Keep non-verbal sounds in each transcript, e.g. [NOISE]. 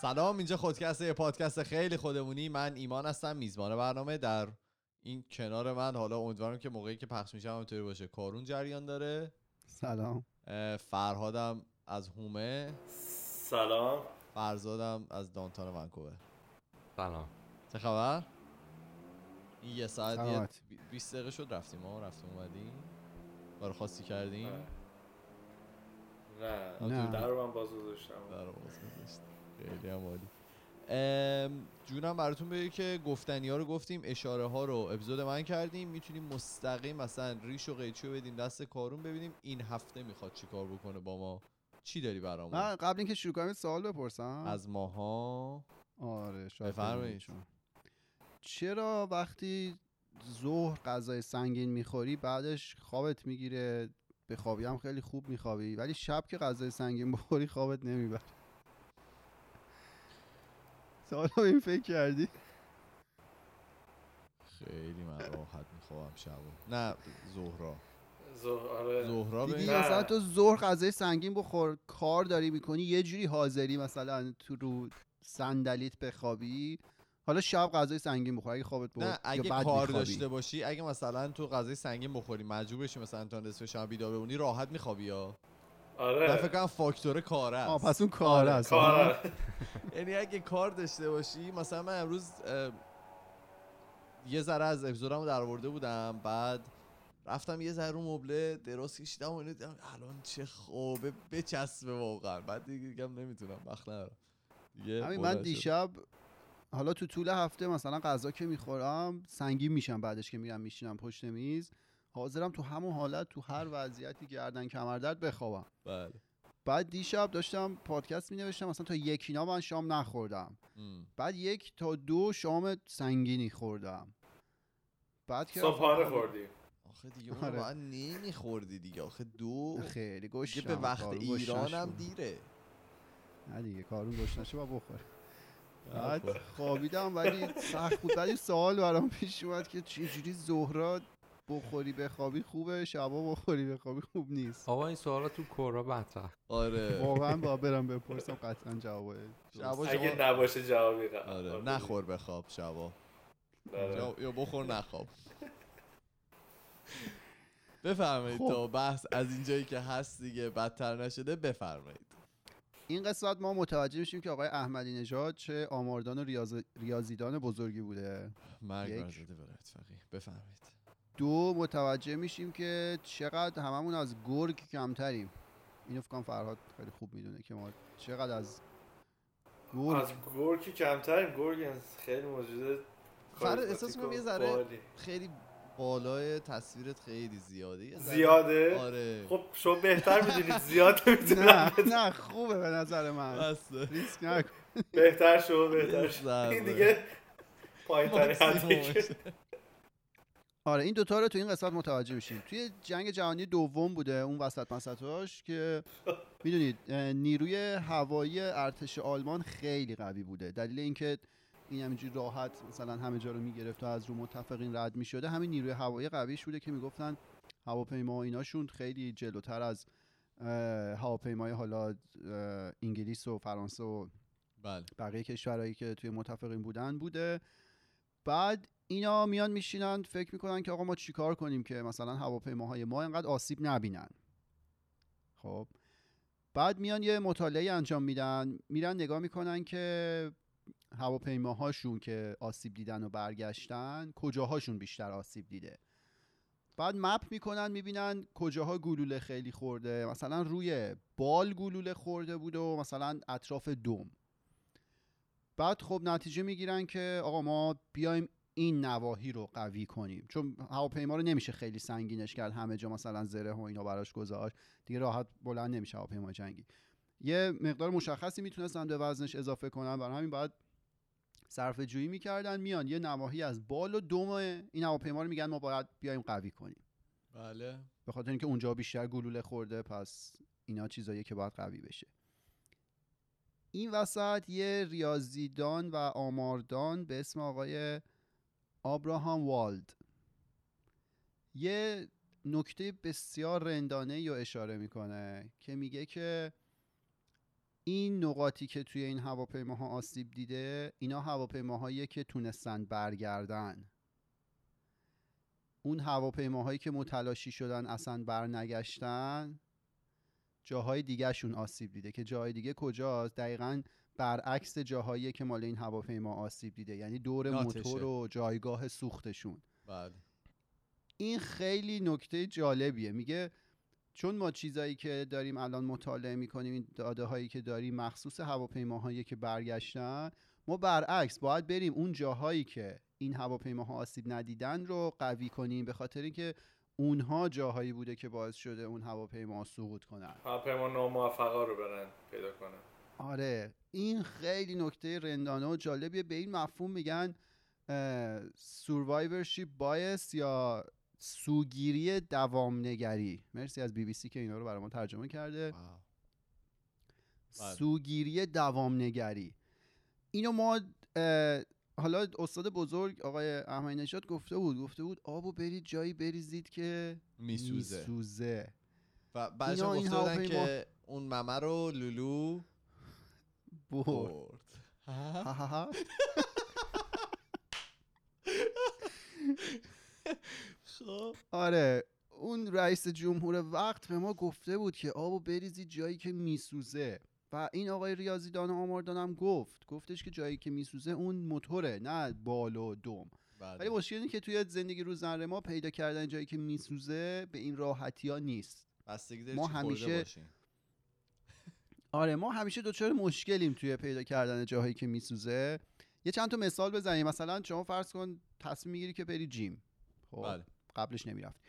سلام اینجا خودکسته یه پادکست خیلی خودمونی. من ایمان هستم میزبان برنامه. در این کنار من حالا امیدوارم که موقعی که پخش میشه همونطوری باشه. کارون جریان داره. سلام. فرهادم از هومه. سلام. فرزادم از دانتان ونکوور. سلام. چه خبر؟ این یه ساعت یه سلامت. بی- 20 دقیقه شد رفتیم ما رفتیم اومدیم. کار خاصی کردیم؟ نه. نه. در رو من باز گذاشتم. در باز گذاشت. خیلی هم عالی. جونم براتون بگه که گفتنی ها رو گفتیم اشاره ها رو اپیزود من کردیم. می‌تونیم مستقیم مثلا ریش و قیچی رو بدیم دست کارون ببینیم این هفته می‌خواد چی کار بکنه با ما. چی داری برامون؟ من قبل اینکه شروع کنم یه سوال بپرسم. از ماها؟ آره شاید بفرمایید. چرا وقتی ظهر غذای سنگین می‌خوری بعدش خوابت می‌گیره؟ به خوابی هم خیلی خوب میخوابی ولی شب که غذای سنگین بخوری خوابت نمی‌بره. سوال رو این فکر کردی؟ خیلی من راحت می‌خوام شبا نه زهرا زه- آره زهرا دیدی. مثلا تو ظهر غذای سنگین بخور کار داری می‌کنی یه جوری حاضری مثلا تو رو صندلیت بخوابی حالا شب غذای سنگین بخور اگه خوابت برد نه اگه کار می‌خوابی. داشته باشی اگه مثلا تو غذای سنگین بخوری مجبور بشی مثلا تا نصف شب بیدار بمونی راحت میخوابی یا من فکر آره کنم فاکتور کاره است. آه پس اون کار آره، است. کار یعنی اگه کار داشته باشی مثلا من امروز یه ذره از اپیزودمو در آورده بودم بعد رفتم یه ذره رو مبله دراز کشیدم و اینو دیدم الان چه خوابه بچسبه واقعا. بعد دیگه دیگم نمی‌تونم وقت ندارم. دیگه همین من. دیشب حالا تو طول هفته مثلا غذا که می‌خورم سنگین میشم بعدش که میرم میشینم پشت میز. حاضرم تو همون حالت تو هر وضعیتی گردن کمردرد بخوابم. بله. بعد دیشب داشتم پادکست می نوشتم مثلا تا یکینا من شام نخوردم. ام. بعد یک تا دو شام سنگینی خوردم. بعد که صبحانه خوردیم آخه دیگه اون آره. نمیخوردی دیگه. آخه دو خیلی گوشتم به وقت کارو گوش ایران هم نشد. دیره. نه دیگه کارون گوش نشه با بخوره. خب. بعد خوابیدم ولی سخت بود. ولی سوال برام پیش اومد که چجوری زهرا بخوری بخوابی خوبه شبا بخوری بخوابی خوب نیست. آقا این سوالا تو کورا مطرح. آره. واقعا با برم بپرسم قطعا جواب شبا اگه نباشه جوابی آره. آره. نخور بخواب شبا. آره. یا, بخور نخواب. بفرمایید خب. تا بحث از اینجایی که هست دیگه بدتر نشده بفرمایید. این قسمت ما متوجه میشیم که آقای احمدی نژاد چه آماردان و ریاض... ریاضیدان بزرگی بوده. مرگ یک. بفرمایید. دو متوجه میشیم که چقدر هممون از گرگ کمتریم. اینو فکر کنم فرهاد خیلی خوب می‌دونه که ما چقدر از گرگ از گرگی کمتریم. گرگ خیلی موجود فراد کاریزماتیک احساس می‌کنم یه ذره. خیلی بالای تصویرت خیلی زیاده. زیاده؟ آره. خب شما بهتر می‌دونید زیاد نمی‌تونم [LAUGHS] نه نه خوبه به نظر من. ریسک نکن. بهتر شو بهتر شو ضربه. این دیگه پایین ماکسیمومش. آره این دوتا رو تو این قسمت متوجه میشیم. توی جنگ جهانی دوم بوده اون وسط مسطاش که می‌دونید نیروی هوایی ارتش آلمان خیلی قوی بوده. دلیل اینکه این همینجوری راحت مثلا همه جا رو می‌گرفت و از رو متفقین رد می‌شده همین نیروی هوایی قویش بوده که می‌گفتن هواپیما و ایناشون خیلی جلوتر از هواپیمای حالا انگلیس و فرانسه و بله. بقیه کشورهایی که توی متفقین بودن بوده. بعد اینا میان میشینن فکر می‌کنن که آقا ما چیکار کنیم که مثلا هواپیماهای ما اینقدر آسیب نبینن. خب. بعد میان یه مطالعه انجام میدن میرن نگاه می‌کنن که هواپیماهاشون که آسیب دیدن و برگشتن کجاهاشون بیشتر آسیب دیده. بعد مپ می‌کنن می‌بینن کجاها گلوله خیلی خورده. مثلا روی بال گلوله خورده بوده و مثلا اطراف دم. بعد خب نتیجه می‌گیرن که آقا ما بیایم این نواحی رو قوی کنیم. چون هواپیما رو نمیشه خیلی سنگینش کرد همه جا مثلا زره و اینا براش گذاشت. دیگه راحت بلند نمیشه هواپیما جنگی. یه مقدار مشخصی می‌تونستن به وزنش اضافه کنن. برای همین باید صرفه جویی می‌کردن. میان یه نواحی از بال و دم این هواپیما رو میگن ما باید بیایم قوی کنیم. بله. به خاطر اینکه اونجا بیشتر گلوله خورده پس اینا چیزایی که باید قوی بشه. این وسط یه ریاضیدان و آماردان به اسم آقای آبراهام والد. یه نکته بسیار رندانه یا اشاره می‌کنه که میگه که این نقاطی که توی این هواپیماها آسیب دیده اینا هواپیماهایی که تونستن برگردن. اون هواپیماهایی که متلاشی شدن اصلا برنگشتن جاهای دیگهشون آسیب دیده که جاهای دیگه کجاست؟ دقیقا برعکس جاهایی که مال این هواپیما آسیب دیده یعنی دور ناتشه. موتور و جایگاه سوختشون. بله. این خیلی نکته جالبیه. میگه چون ما چیزایی که داریم الان مطالعه می‌کنیم این داده هایی که داریم مخصوص هواپیماهایی که برگشتن ما برعکس باید بریم اون جاهایی که این هواپیماها آسیب ندیدن رو قوی کنیم به خاطر اینکه اونها جاهایی بوده که باعث شده اون هواپیما سقوط کنن. هواپیما ناموفقا رو برن پیدا کنن. آره. این خیلی نکته رندانه و جالبیه. به این مفهوم میگن سوروایورشیپ بایس یا سوگیری دوام نگری مرسی از بی بی سی که اینا رو برای ما ترجمه کرده. بله. سوگیری دوام نگری اینو ما حالا استاد بزرگ آقای احمدی نژاد گفته بود گفته بود آبو برید جایی بریزید که میسوزه. میسوزه. و این گفته بودن که اون ممه رو لولو برد. خب. آره اون رئیس جمهور وقت به ما گفته بود که آبو بریزید جایی که میسوزه. و این آقای ریاضیدان آماردان هم گفت. گفتش که جایی که میسوزه اون موتوره نه بال و دم. ولی بله مشکل اینه که توی زندگی روزمره ما پیدا کردن جایی که میسوزه به این راحتی ها نیست. ما همیشه-. آره ما همیشه دچار مشکلیم توی پیدا کردن جاهایی که میسوزه. یه چند تا مثال بزنیم. مثلا شما فرض کن تصمیم می‌گیری که بری جیم. خب بله. قبلش نمی‌رفت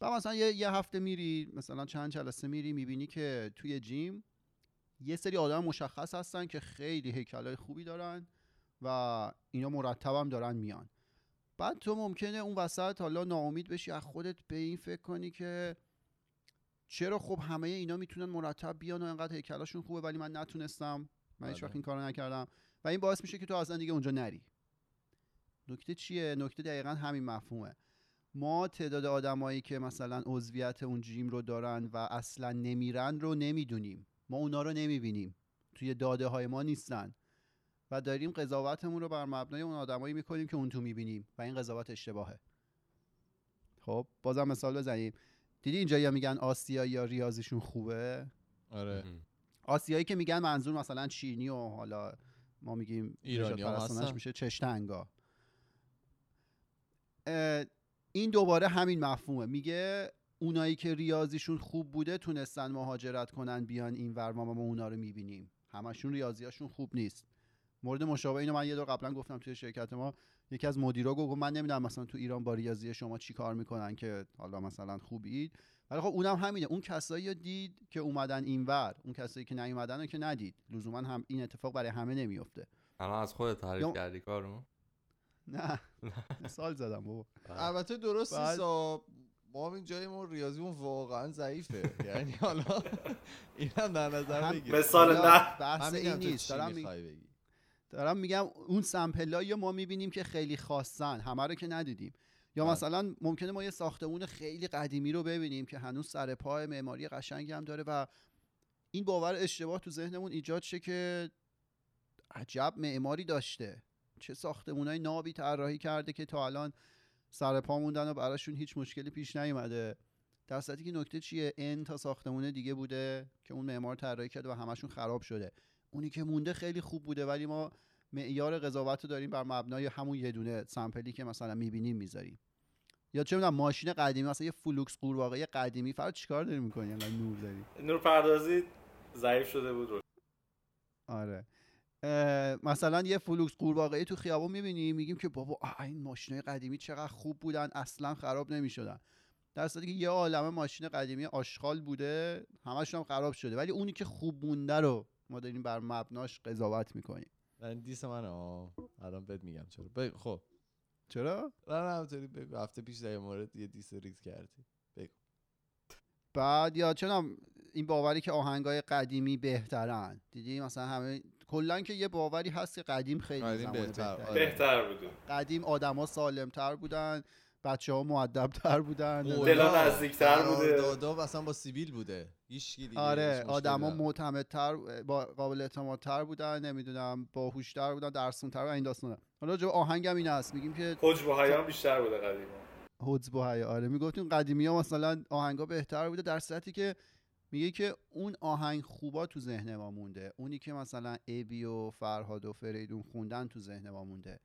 و مثلا یه, یه هفته میری مثلا چند جلسه میری می‌بینی که توی جیم یه سری آدم مشخص هستن که خیلی هیکلای خوبی دارن و اینا مرتب هم دارن میان. بعد تو ممکنه اون وسط حالا ناامید بشی از خودت به این فکر کنی که چرا خب همه اینا می‌تونن مرتب بیان و انقدر هیکلاشون خوبه ولی من نتونستم؟ من هیچ بله. وقت این کارو نکردم. و این باعث میشه که تو اصلا دیگه اونجا نری. نکته چیه؟ نکته دقیقا همین مفهومه. ما تعداد آدمایی که مثلا عضویت اون جیم رو دارن و اصلا نمیرن رو نمی‌دونیم. ما اونا رو نمی‌بینیم. توی داده های ما نیستن. و داریم قضاوتمون رو بر مبنای اون آدمایی می‌کنیم که اون تو می‌بینیم و این قضاوت اشتباهه. خب بازم مثال بزنیم. دیدی اینجا یا میگن آسیایی یا ریاضیشون خوبه؟ آره. آسیایی که میگن منظور مثلا چینی و حالا ما میگیم ایرانی هستن. میشه چشتنگا این دوباره همین مفهومه. میگه اونایی که ریاضیشون خوب بوده تونستن مهاجرت کنن بیان این ور ما ما اونا رو می‌بینیم. همشون ریاضیاشون خوب نیست. مورد مشابه اینو من یه دور قبلا گفتم توی شرکت ما. یکی از مدیرا گفت من نمی‌دونم مثلا تو ایران با ریاضی شما چی کار می‌کنن که حالا مثلا خوبید. ولی خب اونم همینه. اون کسایی رو دید که اومدن اینور اون کسایی که نیومدن رو که ندید. لزوما هم این اتفاق برای همه نمیفته الان از خودت تعریف یا- کردی کارو نه. [LAUGHS] مثال زدم بابا. البته درست. ما هم این جایمون ریاضیمون واقعا ضعیفه. [LAUGHS] یعنی حالا این هم در نظر بگیر. مثال نه بحث این نیست. دارم, دارم میگم اون سمپلایی ما می‌بینیم که خیلی خاصن. همه رو که ندیدیم. یا بله. مثلا ممکنه ما یه ساختمون خیلی قدیمی رو ببینیم که هنوز سر پای معماری قشنگی هم داره و این باور اشتباه تو ذهنمون ایجاد شه که عجب معماری داشته. چه ساختمونای نابی طراحی کرده که تا الان سر پا موندن و براشون هیچ مشکلی پیش نیومده. در که نکته چیه؟ ان تا ساختمون دیگه بوده که اون معمار طراحی کرده و همشون خراب شده. اونی که مونده خیلی خوب بوده ولی ما معیار قضاوت رو داریم بر مبنای همون یه دونه sample ی که مثلا می‌بینیم می‌ذاریم. یا چه می‌دونم ماشین قدیمی مثلا یه فولکس قورباغه قدیمی فرد چیکار داری می‌کنی؟ انقدر نور داری؟ نور پردازی ضعیف شده بود. رو آره مثلا یه فولکس قورباغه تو خیابون می‌بینیم میگیم که بابا این ماشینای قدیمی چقدر خوب بودن اصلا خراب نمی‌شدن. در صورتی که یه عالمه ماشین قدیمی آشغال بوده همشون هم خراب شده. ولی اونی که خوب مونده رو ما داریم بر مبناش قضاوت می‌کنیم. من دیس من آه الان بهت میگم چرا. بگو خب. چرا؟ نه نه همطوری بگو. هفته پیش در این مورد یه دیس ریز کردی. بعد یا چنم این باوری که آهنگای قدیمی بهترن. دیدی؟ مثلا همه کلا که یه باوری هست که قدیم خیلی قدیم بهتر،. آره. بهتر بوده قدیم آدما سالمتر بودن. بچه ها معدب تر بودن دلا نزدیکتر بوده. دادا اصلا با سیبیل بوده. هیچکی دیگه آره هیچ آدما. معتمدتر با قابل اعتمادتر بودن نمی‌دونم باهوشتر بودن درسونتر و این داستانا حالا جو آهنگم این هست میگیم که حجب و حیام بیشتر بوده قدیما. حدز با حیا آره. می‌گفتیم قدیمی ها مثلا آهنگا بهتر بوده در صورتی که میگه که اون آهنگ خوبا تو ذهن ما مونده. اونی که مثلا ابی و فرهاد و فریدون خوندن تو ذهن ما مونده.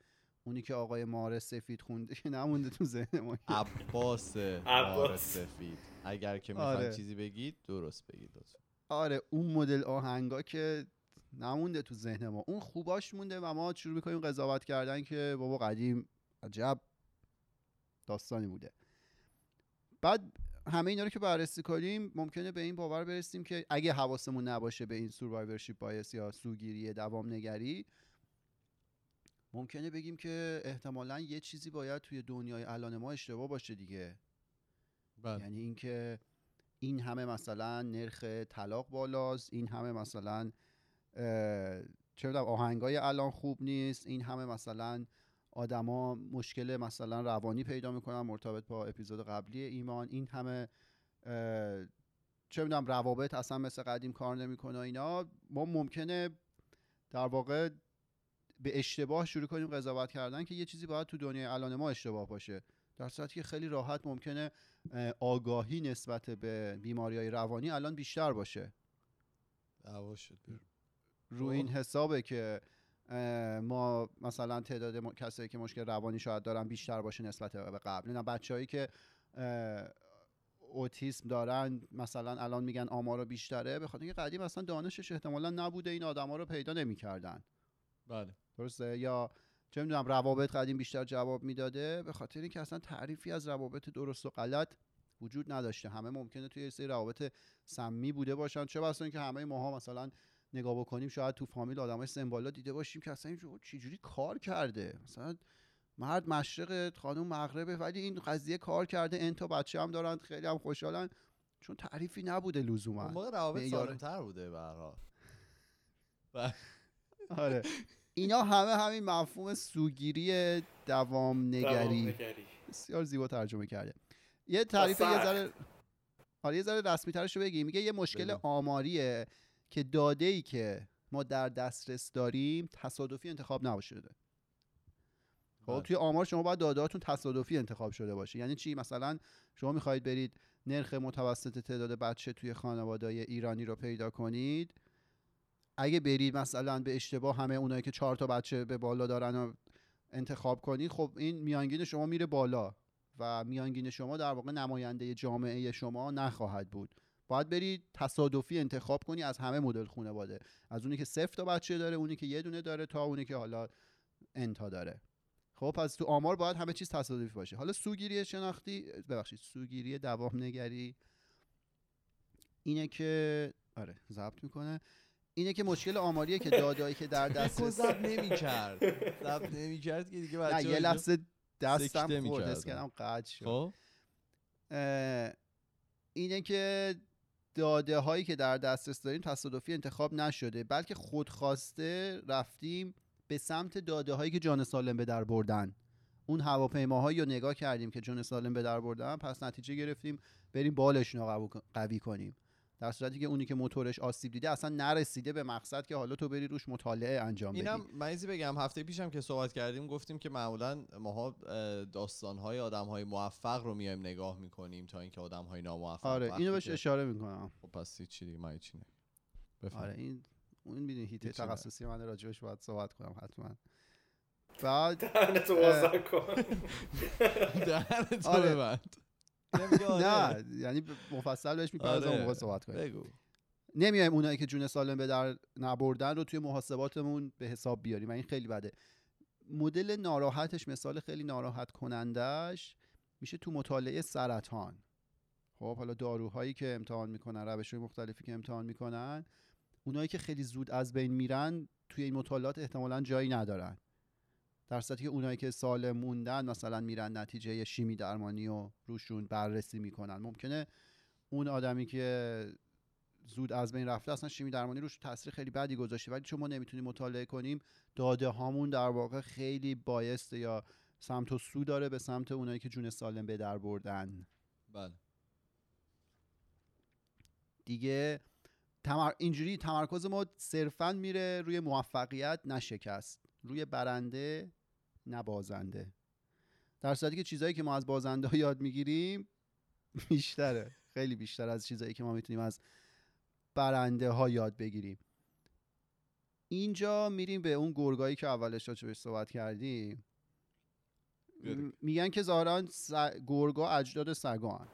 اونی که آقای ماره سفید خونده که نمونده تو ذهن ما عباس مار عباس. سفید اگر که می‌خواین آره. چیزی بگید درست بگید لطفا. آره اون مدل آهنگا که نمونده تو ذهن ما اون خوباش مونده و ما شروع می‌کنیم قضاوت کردن که بابا قدیم عجب داستانی بوده بعد همه اینا رو که بررسی کنیم ممکنه به این باور برسیم که اگه حواسمون نباشه به این سوروایورشیپ بایس یا سوگیری دوام نگری ممکنه بگیم که احتمالا یه چیزی باید توی دنیای الان ما اشتباه باشه دیگه. بله. یعنی اینکه این همه مثلا نرخ طلاق بالاست این همه مثلا چه می‌دونم آهنگای الان خوب نیست این همه مثلا آدما مشکل مثلا روانی پیدا می‌کنن مرتبط با اپیزود قبلی ایمان این همه چه می‌دونم روابط اصلا مثل قدیم کار نمی‌کنه اینا. ما ممکنه در واقع به اشتباه شروع کنیم قضاوت کردن که یه چیزی باید تو دنیای الان ما اشتباه باشه. در صورتی که خیلی راحت ممکنه اه، آگاهی نسبت به بیماری های روانی الان بیشتر باشه. شد. رو این حسابه که ما مثلا تعداد م- کسایی که مشکل روانی شاید دارن بیشتر باشه نسبت به قبل. نه بچههایی که اوتیسم دارن مثلا الان میگن آمارا بیشتره به خاطر اینکه قدیم اصلا دانشش احتمالا نبوده این آدما رو پیدا نمی‌کردن. بله. درسته؟ یا چه می‌دونم روابط قدیم بیشتر جواب می‌داده؟ به خاطر اینکه اصلا تعریفی از روابط درست و غلط وجود نداشته. همه ممکنه توی یه سری روابط سمی بوده باشن. چه بسا اینکه همه ماها مثلا نگاه بکنیم شاید تو فامیل آدمای سمبالا دیده باشیم که اصلا اینجور چجوری کار کرده؟ مثلا مرد مشرق خانم مغربه ولی این قضیه کار کرده. این تا بچه هم دارن خیلی هم خوشحالن. چون تعریفی نبوده اون لزوما موقع روابط سالمتر بوده به هر حال. [LAUGHS] آره. اینا همه همین مفهوم سوگیری دوام نگری بسیار زیبا ترجمه کرده. یه تعریف یه. ذره آره یه ذره رسمی ترش رو بگیم میگه یه مشکل. آماریه که داده ای که ما در دسترس داریم تصادفی انتخاب نشده خب بله. توی آمار شما باید دادهاتون تصادفی انتخاب شده باشه. یعنی چی؟ مثلا شما می‌خواهید برید نرخ متوسط تعداد بچه توی خانواده ایرانی رو پیدا کنید. اگه برید مثلا به اشتباه همه اونایی که چهار تا بچه به بالا دارن رو انتخاب کنید خب این میانگین شما میره بالا و میانگین شما در واقع نماینده جامعه شما نخواهد بود. باید برید تصادفی انتخاب کنی از همه مدل خانواده. از اونی که صفر تا بچه داره اونی که یه دونه داره تا اونی که حالا انتا داره. خب پس تو آمار باید همه چیز تصادفی باشه. حالا سوگیری شناختی ببخشید سوگیری دوام نگری اینه که آره ضبط می‌کنه. اینه که مشکل آماریه که دادایی که در [LAUGHS] دست دسترس زب نمی کرد زب نمی کرد که دیگه نه بچه یه لحظه دستم خورد. حس کردم قطع شد. خب؟ اینه که داده هایی که در دسترس داریم تصادفی انتخاب نشده بلکه خودخواسته رفتیم به سمت داده هایی که جان سالم به در بردن. اون هواپیماهایی رو نگاه کردیم که جان سالم به در بردن پس نتیجه گرفتیم بریم بالشون رو قوی کنیم. در صورتی که اونی که موتورش آسیب دیده اصلا نرسیده به مقصد که حالا تو بری روش مطالعه انجام بدی اینم من ایزی بگم هفته پیشم که صحبت کردیم گفتیم که معمولا ماها داستان های آدم های موفق رو میایم نگاه می‌کنیم تا اینکه آدم های ناموفق آره اینو بهش که- اشاره می‌کنم خب پس چی دیگه من هیچی نه. آره این اون می‌دونی هیته. تخصصی من راجبش باید صحبت کنم حتما بعد دهنتو بازن کن [LAUGHS] دهنتو آره. ببند. نه یعنی مفصل بهش می‌پردازم آره. اون موقع صحبت کنیم. بگو. نمیایم اونایی که جون سالم به در نبردن رو توی محاسباتمون به حساب بیاریم. و این خیلی بده. مدل ناراحتش مثال خیلی ناراحت کنندش میشه تو مطالعه سرطان. خب حالا داروهایی که امتحان می‌کنن روش مختلفی که امتحان می‌کنن اونایی که خیلی زود از بین میرن توی این مطالعات احتمالا جایی ندارن. در صورتی که اونایی که سالم موندن مثلا میرن نتیجه شیمی درمانی و روشون بررسی می‌کنن ممکنه اون آدمی که زود از بین رفته اصلا شیمی درمانی روش تاثیر خیلی بدی گذاشته ولی چون ما نمی‌تونیم مطالعه کنیم داده هامون در واقع خیلی بایسته یا سمت و سو داره به سمت اونایی که جون سالم به در بردن. بله. دیگه تمر... اینجوری تمرکز ما صرفا میره روی موفقیت نه شکست. روی برنده نه بازنده. در صورتی که چیزهایی که ما از بازنده ها یاد می‌گیریم بیشتره. خیلی بیشتر از چیزهایی که ما می‌تونیم از برنده ها یاد بگیریم. اینجا میریم به اون گرگایی که اولش راجبش صحبت کردیم. م- میگن که ظاهرا س... گرگا اجداد سگان.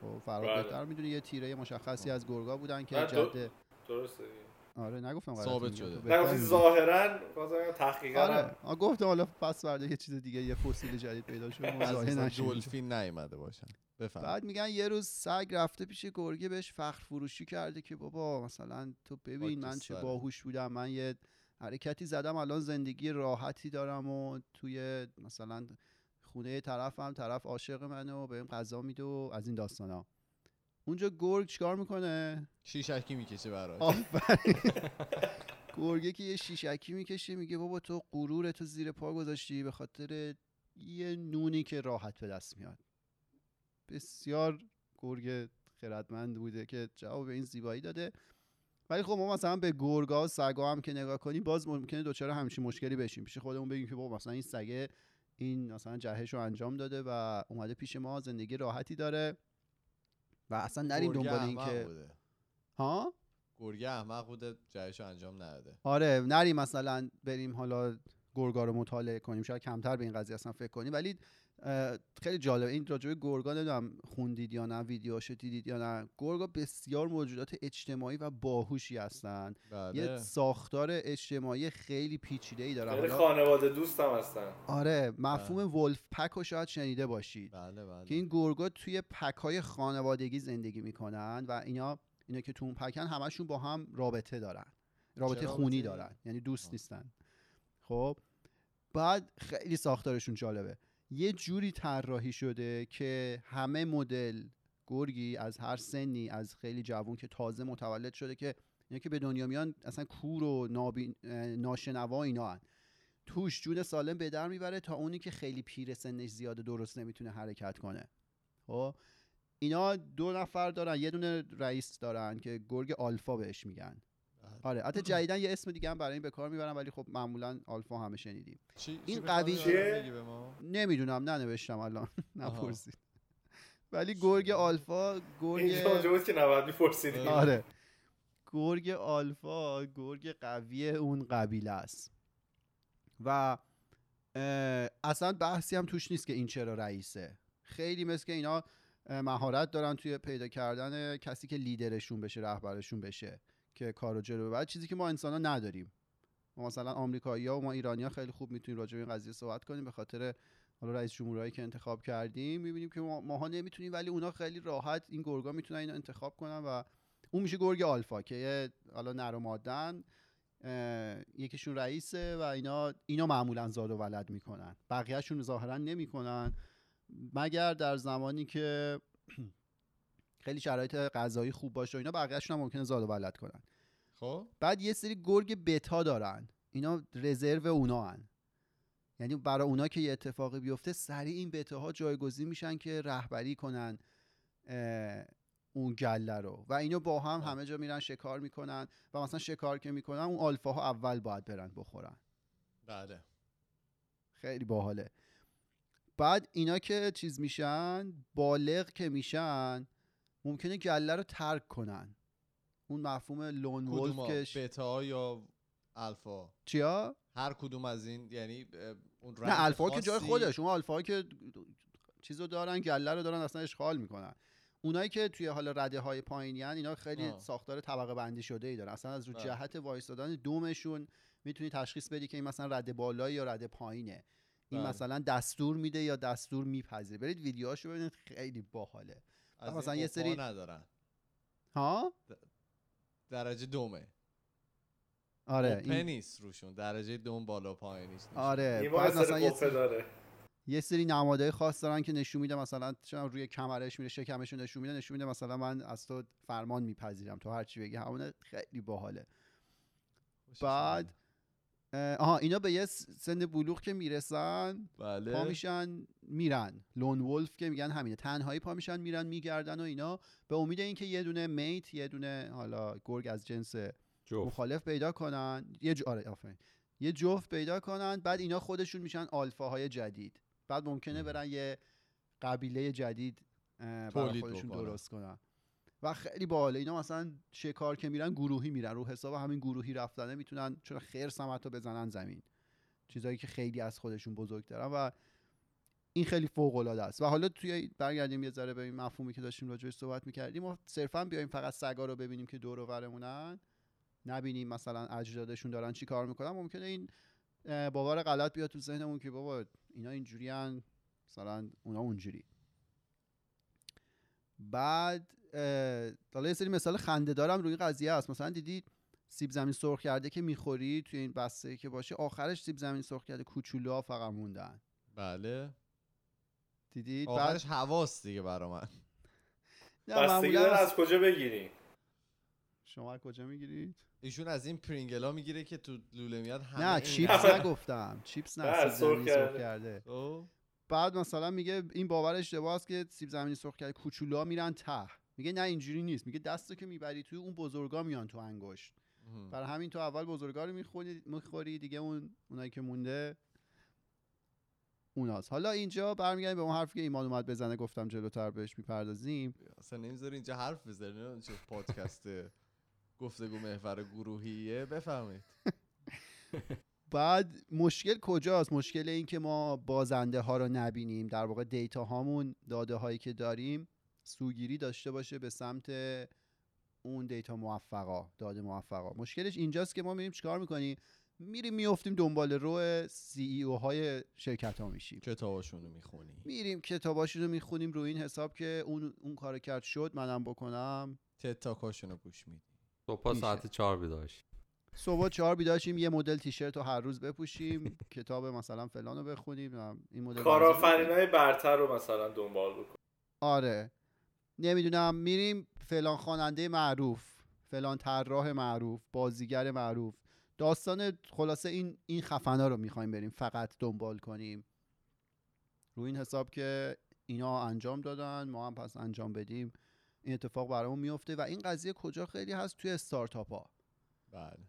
خب فراد بله. بهتر می‌دونی یه تیره مشخصی از گرگا بودن که نه، دو- جد درسته. آره نگفتم ثابت. شده. تو نه بهتر گفتی می‌دونی. ظاهرا بازم تحقیقا آره گفتم حالا پس فردا یه چیز دیگه یه فسیل جدید پیدا شد ما از ظاهر مثلا نشیم. دلفین نیومده باشن بفهم بعد میگن یه روز سگ رفته پیش گرگه بهش فخر فروشی کرده که بابا مثلا تو ببین من چه. باهوش بودم من یه حرکتی زدم الان زندگی راحتی دارم و توی مثلا خونه طرفم طرف عاشق منه و بهم غذا میده و از این داستانا اونجا گرگ چیکار می‌کنه؟ شیشکی می‌کشه براش. آفرین. [LAUGHS] گرگه که یه شیشکی می‌کشه میگه بابا تو غرور تو زیر پا گذاشتی به خاطر یه نونی که راحت به دست میاد. بسیار گرگ خردمند بوده که جواب به این زیبایی داده. ولی خب ما مثلا به گرگا و سگا هم که نگاه کنیم باز ممکنه دوچاره همچین مشکلی بشیم. پیش خودمون بگیم که بابا مثلا این سگه این مثلا جهش رو انجام داده و اومده پیش ما زندگی راحتی داره. و اصلا نریم دنبال این که بوده. ها؟ گرگه احمق بوده جایشو انجام نداده. آره نریم مثلا بریم حالا گرگا رو مطالعه کنیم. شاید کمتر به این قضیه اصلا فکر کنیم. ولی خیلی جالبه این راجبه گرگا نمی‌دونم خوندید یا نه ویدیوهاشو دیدید یا نه. گرگا بسیار موجودات اجتماعی و باهوشی هستن. بله. یه ساختار اجتماعی خیلی پیچیده ای دارن. خیلی خانواده دوستم هستن. آره مفهوم ولف پک رو شاید شنیده باشید. بله بله. که این گرگا توی پک های خانوادگی زندگی می‌کنن و اینا اینا که تو اون پکن همشون با هم رابطه دارن. رابطه خونی؟ دارن. یعنی دوست آه. نیستن. خب بعد خیلی ساختارشون جالبه. یه جوری طراحی شده که همه مدل گرگی از هر سنی از خیلی جوون که تازه متولد شده که اینا که به دنیا میان اصلا کور و نابین... ناشنوا اینا هن. توش جون سالم به در می‌بره تا اونی که خیلی پیر سنش زیاده درست نمی‌تونه حرکت کنه خب اینا دو نفر دارن یه دونه رئیس دارن که گرگ آلفا بهش میگن. آره حتی جدیدن یه اسم دیگه هم برای این به کار می‌برن ولی خب معمولا آلفا همه شنیدیم. چی؟ این قوی- نمی‌دونم ننوشتم الان. نپرسید. ولی گرگ آلفا گرگ بود که نباید میپرسیدیم آره. گرگ آلفا گرگ قوی اون قبیله است. و اصلا بحثی هم توش نیست که این چرا رئیسه. خیلی مثل که اینا مهارت دارن توی پیدا کردن کسی که لیدرشون بشه رهبرشون بشه. که کارو جلو ببره. چیزی که ما انسان نداریم. ما مثلا آمریکایی ها و ما ایرانی ها خیلی خوب می‌تونیم راجع به این قضیه صحبت کنیم. به خاطر حالا رئیس جمهورایی که انتخاب کردیم می‌بینیم که ما ماها نمی‌تونیم ولی اونا خیلی راحت این گرگا می‌تونن اینو انتخاب کنن و اون میشه گرگ آلفا که حالا نر و مادن یکیشون رئیسه و اینا اینا معمولا زاد و ولد می‌کنن. بقیهشون ظاهرا نمی‌کنن. مگر در زمانی که [CLEARS THROAT] خیلی شرایط غذایی خوب باشه و اینا بقیهشون هم ممکنه زاد و ولد کنن. خب. بعد یه سری گرگ بتا دارن. اینا رزرو اونا هن. یعنی برای اونا که یه اتفاقی بیفته سریع این بتا ها جایگزین میشن که رهبری کنن اون گله رو. و اینو با هم آه. همه جا میرن شکار می‌کنن و مثلا شکار که می‌کنن اون آلفاها اول باید برن بخورن. بله. خیلی باحاله. بعد اینا که چیز میشن بالغ که میشن ممکنه گله رو ترک کنن. اون مفهوم لون ولف کدوم که ش- بتا یا الفا؟ چیا؟ هر کدوم از این یعنی اون نه الفا که جای خودش. اون الفا که چیزو دارن گله رو دارن اصلا اشغال می‌کنن. اونایی که توی حالا رده های پایینی اینا خیلی آه. ساختار طبقه بندی شده ای دارن. اصلا از رو. جهت وایستادن دومشون می‌تونی تشخیص بدی که این مثلا رده بالایی یا رده پایینه. این بله. مثلا دستور میده یا دستور میپذیره. برید ویدیوهاشو ببینید خیلی باحاله. از مثلا این یه سری- ندارن. ها؟ درجه دومه. آره نیست روشون درجه دوم بالا پایینیش نیست. آره بعد مثلا یه قفه داره. یه سری نمادهای خاص دارن که نشون میده مثلا چون روی کمرش میره شکمش رو نشون میده نشون میده مثلا من از تو فرمان میپذیرم تو هر چی بگی همونه خیلی باحاله. بعد. اه، آها اینا به یه سن بلوغ که می‌رسن بله. پا میشن میرن. لون ولف که میگن همینه. تنهایی پا میشن میرن میگردن و اینا. به امید اینکه یه دونه میت یه دونه حالا گرگ از جنس جفت. مخالف پیدا کنن. یه ج... آره آفرین. یه جفت پیدا کنن بعد اینا خودشون میشن آلفاهای جدید. بعد ممکنه برن یه قبیله جدید برای خودشون. درست کنن. و خیلی باحاله. اینا مثلا شکار که میرن گروهی میرن. رو حساب همین گروهی رفتنه می‌تونن چون خرس هم حتی بزنن زمین. چیزایی که خیلی از خودشون بزرگ دارن و این خیلی فوق العاده است. و حالا توی برگردیم یه ذره به این مفهومی که داشتیم راجعش صحبت می‌کردیم و صرفا بیایم فقط سگا رو ببینیم که دور و برمونن. نبینیم مثلا اجدادشون دارن چی کار می‌کنن. ممکنه این باور غلط بیاد تو ذهنمون که بابا اینا اینجوری مثلا اونا اونجوری. بعد حالا یه سری مثال خنده دارم روی این قضیه هست مثلا دیدید سیب زمین سرخ کرده که می‌خوری توی این بسته که باشه آخرش سیب زمین سرخ کرده کوچولوها فقط موندن. بله. دیدید بعد آخرش حواس دیگه برا من. نه بستگی از- از کجا بگیری؟ شما از کجا می‌گیرید؟ ایشون از این پرینگلا می‌گیره که تو لوله میاد همه نه چیپس نگفتم. چیپس نه سیب سرخ زمینی سرخ کرده. کرده. خب. بعد مثلا میگه این باور اشتباه است که سیب زمینی سرخ کرده کوچولوها میرن ته. میگه نه اینجوری نیست. میگه دستو که می‌بری توی اون بزرگا میان تو انگشت. برای همین تو اول بزرگا رو می‌خوری می‌خوری دیگه اون اونایی که مونده اوناست. حالا اینجا برمیگردیم به اون حرفی که ایمان اومد بزنه گفتم جلوتر بهش می‌پردازیم. اصلا نمی‌ذاری اینجا حرف بزنی نه چه پادکست گفتگو محور گروهیه. بفهمید [LAUGHS] بعد مشکل کجاست؟ مشکل این که ما بازنده ها رو نبینیم. در واقع دیتا هامون داده هایی که داریم سوگیری داشته باشه به سمت اون دیتا موفقا داده موفقا. مشکلش اینجاست که ما میریم چیکار می‌کنیم؟ میریم میفتیم دنبال رو سی ای او های شرکت ها میشیم. کتاباشون رو می‌خونی. میریم کتاباشون رو می‌خونیم روی این حساب که اون اون کار کرد شد منم بکنم. تتاکاشون رو گوش میدی. صبح. ساعت چهار بیداش. صبح چهار بیداشیم یه مدل تیشرت رو هر روز بپوشیم [LAUGHS] کتاب مثلا فلان رو بخونیم این مدل کارآفرین های برتر رو مثلا دنبال بکن. آره. نمی‌دونم میریم فلان خواننده معروف فلان طراح معروف بازیگر معروف. داستان خلاصه این این خفنا رو می‌خوایم بریم فقط دنبال کنیم. روی این حساب که اینا انجام دادن ما هم پس انجام بدیم. این اتفاق برامون میفته و این قضیه کجا خیلی هست؟ توی استارتاپ ها بله.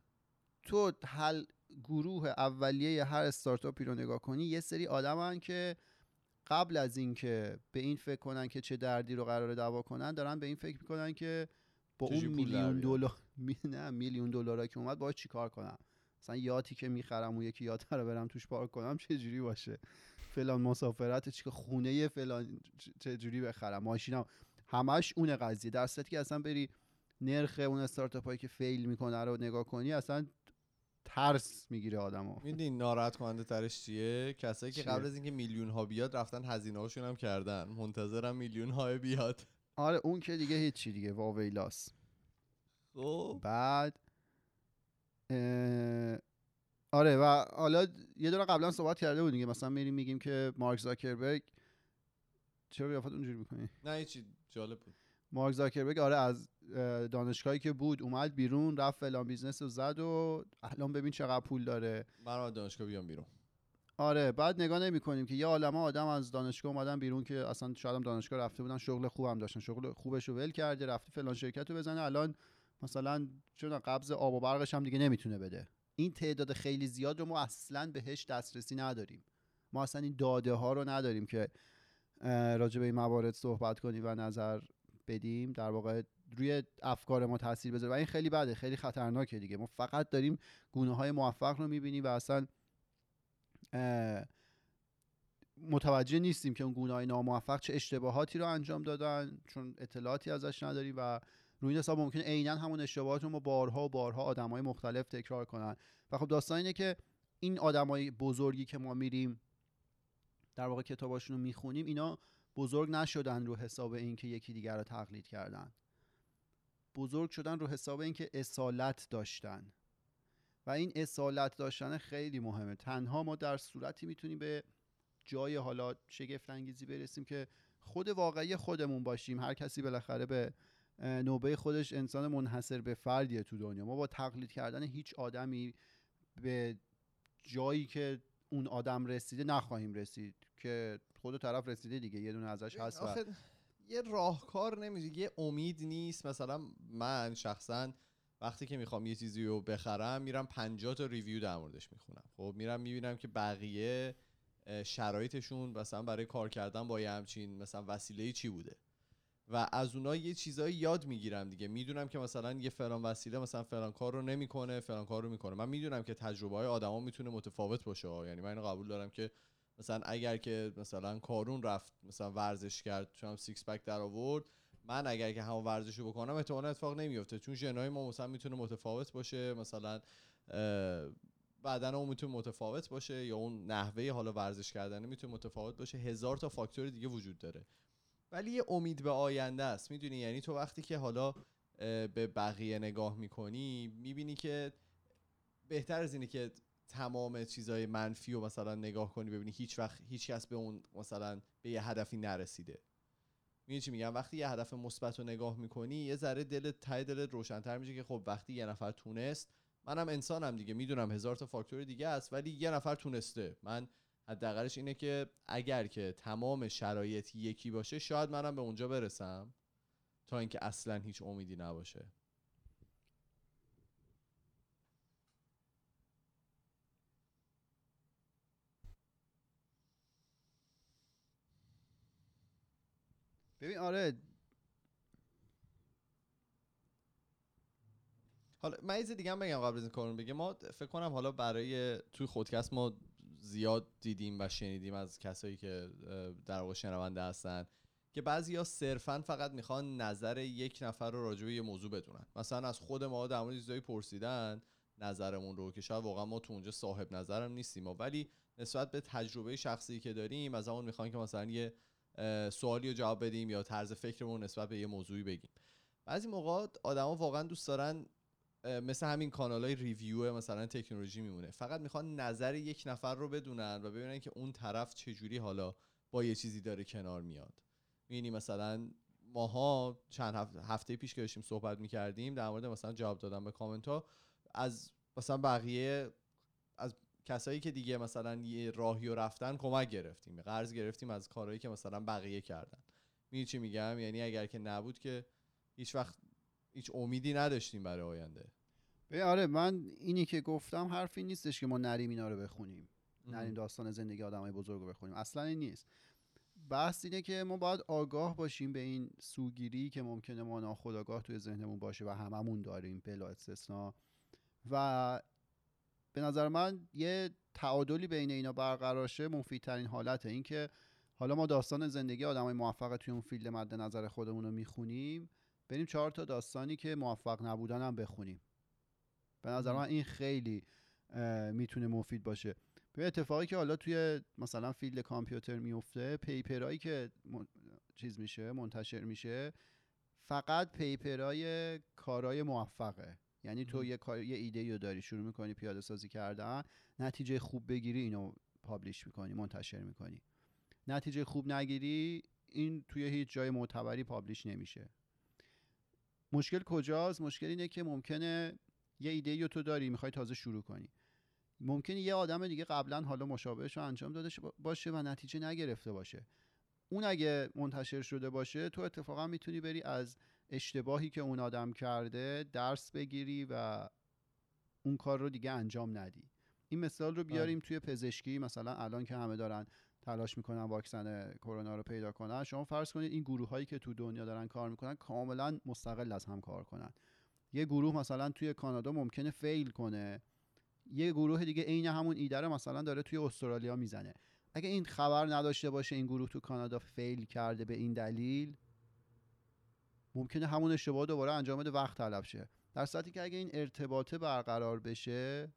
تو حل گروه اولیه هر استارتاپی رو نگاه کنی یه سری آدمن که قبل از اینکه به این فکر کنن که چه دردی رو قراره دوا کنن دارن به این فکر می‌کنن که با اون میلیون. دلار [LAUGHS] می- نه میلیون دلاری که اومد باید چیکار کنم؟ مثلا یاتی که می‌خرم اون یکی یات رو برم توش پارک کنم چه جوری باشه؟ فلان مسافرت چیکار خونه فلان چه جوری بخرم؟ ماشینم همش اون قضیه. در که اصلا بری نرخ اون استارتاپ هایی که فیل می‌کنه رو نگاه کنی اصلا ترس می‌گیره آدمو. می‌دونی ناراحت کننده ترش چیه؟ کسایی که؟ قبل از اینکه میلیون ها بیاد رفتن هزینه هاشون هم کردن. منتظرم میلیون های بیاد. آره اون که دیگه هیچی دیگه واویلاس خب. بعد اه، آره و حالا یه دور قبلا صحبت کرده بودیم دیگه مثلا میریم میگیم که مارک زاکربرگ چرا قیافت اونجوری می‌کنی؟ نه هیچی. جالب بود. مارک زاکربرگ آره از اه، دانشگاهی که بود اومد بیرون رفت فلان business رو زد و الان ببین چقدر پول داره. من دانشگاه بیام بیرون. آره بعد نگاه نمی کنیم که یه عالمه آدم از دانشگاه اومدن بیرون که اصلا شاید هم دانشگاه رفته بودن شغل خوبم داشتن شغل خوبش رو ول کرده رفته فلان شرکت رو بزنه. الان مثلا چون قبض آب و برقش هم دیگه نمی‌تونه بده. این تعداد خیلی زیاد رو ما اصلا بهش دسترسی نداریم. ما اصلا این داده ها رو نداریم که راجع به این موارد صحبت کنیم و نظر بدیم در واقع روی افکار ما تاثیر بذاره. و این خیلی بده خیلی خطرناکه دیگه. ما فقط داریم گونه های موفق رو می‌بینیم و اصلا متوجه نیستیم که اون گونه های ناموفق چه اشتباهاتی رو انجام دادن چون اطلاعاتی ازش نداریم و روی این حساب ممکنه عینا همون اشتباهات رو ما بارها و بارها آدم های مختلف تکرار کنن. و خب داستان اینه که این آدم های بزرگی که ما میریم در واقع کتاباشون رو می‌خونیم اینا بزرگ نشدن رو حساب اینکه یکی دیگر رو تقلید کردن. بزرگ شدن رو حساب اینکه اصالت داشتن. و این اصالت داشتن خیلی مهمه. تنها ما در صورتی می‌تونیم به جای حالا شگفت انگیزی برسیم که خود واقعی خودمون باشیم. هر کسی بالاخره به نوبه خودش انسان منحصر به فردیه تو دنیا. ما با تقلید کردن هیچ آدمی به جایی که اون آدم رسیده نخواهیم رسید. که خود طرف رسیده دیگه یه دونه ازش هست و یه راهکار نمیشه یه امید نیست. مثلا من شخصا وقتی که می‌خوام یه چیزی رو بخرم میرم 50 تا ریویو در موردش می‌خونم. خب میرم می‌بینم که بقیه شرایطشون مثلا برای کار کردن با یه همچین مثلا وسیله چی بوده. و از اونها یه چیزایی یاد می‌گیرم دیگه. می‌دونم که مثلا یه فلان وسیله مثلا فلان کار رو نمی‌کنه فلان کار رو می‌کنه. من می‌دونم که تجربه های آدما می‌تونه متفاوت باشه. یعنی من اینو قبول دارم که مثلا اگر که مثلا کارون رفت مثلا ورزش کرد چون سیکس پک در آورد من اگر که همون ورزش رو بکنم احتمالاً اتفاق نمیفته چون ژنای ما مثلا می‌تونه متفاوت باشه مثلا بدن اون می‌تونه متفاوت باشه یا اون نحوه حالا ورزش کردن می‌تونه متفاوت باشه. هزار تا فاکتور دیگه وجود داره. ولی یه امید به آینده است. می‌دونی؟ یعنی تو وقتی که حالا به بقیه نگاه می‌کنی می‌بینی که بهتر از اینه که تمام چیزای منفی رو مثلا نگاه کنی ببینی هیچ وقت هیچ کس به اون مثلا به یه هدفی نرسیده. می‌دونی چی میگم؟ وقتی یه هدف مثبت رو نگاه می‌کنی یه ذره دلت ته دلت روشنتر میشه که خب وقتی یه نفر تونست منم انسانم دیگه می‌دونم هزار تا فاکتور دیگه است ولی یه نفر تونسته. من حداقلش اینه که اگر که تمام شرایط یکی باشه شاید منم به اونجا برسم تا اینکه اصلا هیچ امیدی نباشه. ببین آره. حالا من یه دیگه هم بگم قبل از این کارون بگم. ما فکر کنم حالا برای توی خودکست ما زیاد دیدیم و شنیدیم از کسایی که در واقع شنونده هستن که بعضیا صرفا فقط می‌خوان نظر یک نفر رو راجع به یه موضوع بدونن. مثلا از خود ما در مورد چیزایی پرسیدن نظرمون رو که شاید واقعا ما تو اونجا صاحب نظرم نیستیم. ولی نسبت به تجربه شخصی که داریم از همون می‌خوان که مثلا یه سوالی رو جواب بدیم یا طرز فکرمون نسبت به یه موضوعی بگیم. بعضی موقع آدما واقعا دوست دارن مثل همین کانال های ریویو مثلا تکنولوژی میمونه. فقط می‌خوان نظر یک نفر رو بدونن و ببینن که اون طرف چجوری حالا با یه چیزی داره کنار میاد. می‌بینی مثلا ماها چند هفته, هفته پیش که داشتیم صحبت می‌کردیم در مورد مثلا جواب دادن به کامنت ها از مثلا بقیه کسایی که دیگه مثلا یه راهی رو رفتن کمک گرفتیم قرض گرفتیم از کارهایی که مثلا بقیه کردن. می‌دونی چی میگم؟ یعنی اگر که نبود که هیچ وقت هیچ امیدی نداشتیم برای آینده. ببین آره من اینی که گفتم حرفی نیستش که ما نریم اینا رو بخونیم. نریم داستان زندگی آدمای بزرگ رو بخونیم. اصلا این نیست. بحث اینه که ما باید آگاه باشیم به این سوگیری که ممکنه ما ناخودآگاه توی ذهنمون باشه و هممون داریم بلا استثنا. و به نظر من یه تعادلی بین اینا برقرار شه مفیدترین حالته. اینکه حالا ما داستان زندگی آدمای موفق توی اون field مد نظر خودمون رو می‌خونیم بریم چهار تا داستانی که موفق نبودن هم بخونیم. به نظر من این خیلی می‌تونه مفید باشه. به اتفاقی که حالا توی مثلا field کامپیوتر میفته paper هایی که من- چیز میشه منتشر میشه فقط paper های کارهای موفقه. یعنی تو. یه کار یه ایده رو داری شروع می‌کنی پیاده سازی کردن نتیجه خوب بگیری اینو پابلیش می‌کنی منتشر می‌کنی. نتیجه خوب نگیری این توی هیچ جای معتبری پابلیش نمیشه. مشکل کجاست؟ مشکل اینه که ممکنه یه ایده رو تو داری می‌خوای تازه شروع کنی. ممکنه یه آدم دیگه قبلا حالا مشابهش رو انجام داده باشه و نتیجه نگرفته باشه. اون اگه منتشر شده باشه تو اتفاقا می‌تونی بری از اشتباهی که اون آدم کرده درس بگیری و اون کار رو دیگه انجام ندی. این مثال رو بیاریم توی پزشکی مثلا الان که همه دارن تلاش می‌کنن واکسن کرونا رو پیدا کنن شما فرض کنید این گروه هایی که تو دنیا دارن کار می‌کنن کاملا مستقل از هم کار کنن. یه گروه مثلا توی کانادا ممکنه فیل کنه یه گروه دیگه عین همون ایده رو مثلا داره توی استرالیا می‌زنه. اگه این خبر نداشته باشه این گروه تو کانادا فیل کرده به این دلیل ممکنه همون اشتباه دوباره انجام بده وقت طلب شه. در صورتی که اگه این ارتباطه برقرار بشه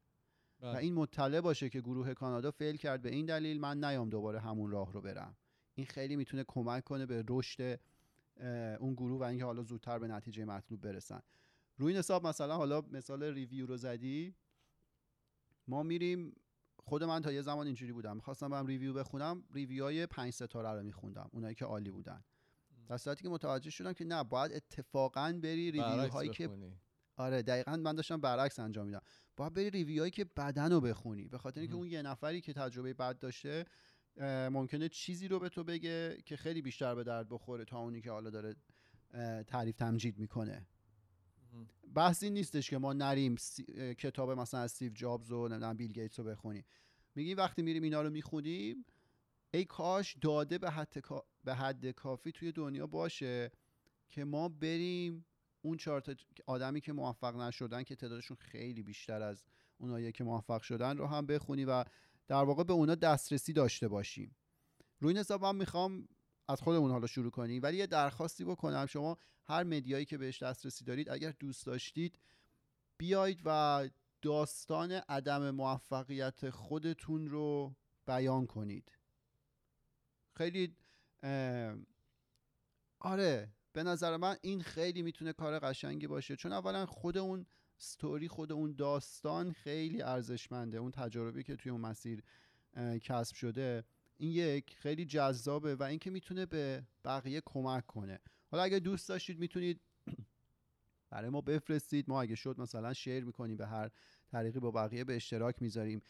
و این مطلع باشه که گروه کانادا fail کرد به این دلیل من نیام دوباره همون راه رو برم. این خیلی می‌تونه کمک کنه به رشد اون گروه و اینکه حالا زودتر به نتیجه مطلوب برسن. روی این حساب مثلا حالا مثال review رو زدی. ما میریم خود من تا یه زمان اینجوری بودم. می‌خواستم برم review بخونم. review های پنج ستاره رو میخوندم. اونایی که عالی بودن. در صورتی که متوجه شدم که نه باید اتفاقا بری برعکس review هایی که. آره دقیقا من داشتم برعکس انجام میدم. باید بری review هایی که بدن رو بخونی. به خاطر اینکه. اون یه نفری که تجربه بد داشته ممکنه چیزی رو به تو بگه که خیلی بیشتر به درد بخوره تا اونی که حالا داره تعریف تمجید می‌کنه. بحث این نیستش که ما نریم سی- کتاب مثلا از استیو جابز و نمی‌دونم بیل گیتس رو بخونیم. میگیم وقتی میریم اینا رو می‌خونیم ای کاش داده به حد, به حد کافی توی دنیا باشه که ما بریم اون چهار آدمی که موفق نشدن که تعدادشون خیلی بیشتر از اونایی که موفق شدن رو هم بخونی و در واقع به اونا دسترسی داشته باشیم. روی این حساب من می‌خوام از خودمون حالا شروع کنیم ولی یه درخواستی بکنم. شما هر مدیایی که بهش دسترسی دارید اگر دوست داشتید بیاید و داستان عدم موفقیت خودتون رو بیان کنید. خیلی آره به نظر من این خیلی می‌تونه کار قشنگی باشه. چون اولا خود اون ستوری خود اون داستان خیلی ارزشمنده. اون تجاربی که توی اون مسیر کسب شده این یک خیلی جذابه و اینکه می‌تونه به بقیه کمک کنه. حالا اگه دوست داشتید می‌تونید [CLEARS THROAT] برای ما بفرستید. ما اگه شد مثلا شیر می‌کنیم به هر طریقی با بقیه به اشتراک می‌ذاریم.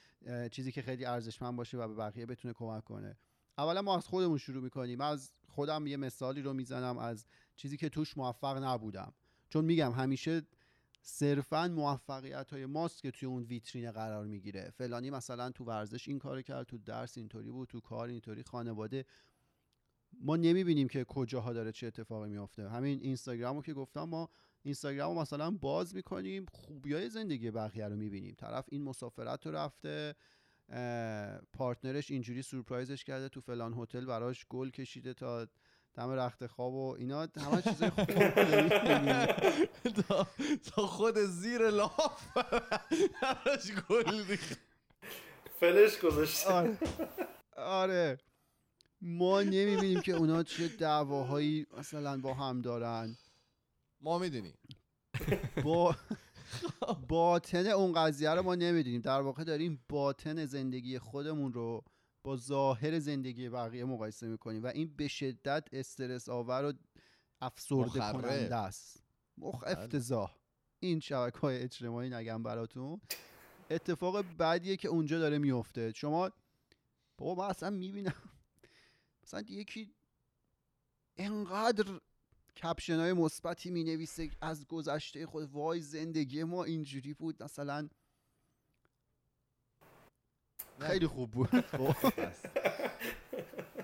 چیزی که خیلی ارزشمند باشه و به بقیه بتونه کمک کنه. اولا ما از خودمون شروع می‌کنیم. از خودم یه مثالی رو می‌زنم از چیزی که توش موفق نبودم. چون میگم همیشه صرفا موفقیت های ماست که توی اون ویترین قرار می‌گیره. فلانی مثلا تو ورزش این کار کرد تو درس اینطوری بود تو کار اینطوری خانواده. ما نمی‌بینیم که کجاها داره چه اتفاقی میافته. همین اینستاگرام رو که گفتم ما اینستاگرام رو مثلا باز می‌کنیم خوبی های زندگی بقیه رو می‌بینیم. طرف این مسافرت رو رفته پارتنرش اینجوری سورپرایزش کرده تو فلان هتل براش گل کشیده تا دم رخت خواب و اینا. همه چیزای خوب. تا, خود زیر لاف براش گل. فلش گذاشته. آره. آره. ما نمی‌بینیم که اونا چه دعواهایی مثلا با هم دارن. ما می‌دونیم. با باطن اون قضیه رو ما نمی‌دونیم. در واقع داریم باطن زندگی خودمون رو با ظاهر زندگی بقیه مقایسه می‌کنیم و این به شدت استرس آور و افسرده. کننده است. مخ بله. افتضاح. این شبکه های اجتماعی نگم براتون. اتفاق بعدیه که اونجا داره میفته شما بابا من اصلا می‌بینم. مثلا یکی انقدر کپشن های مثبتی می نویسه از گذشته خود وای زندگی ما اینجوری بود مثلا خیلی خوب بود [LAUGHS] خب. بس.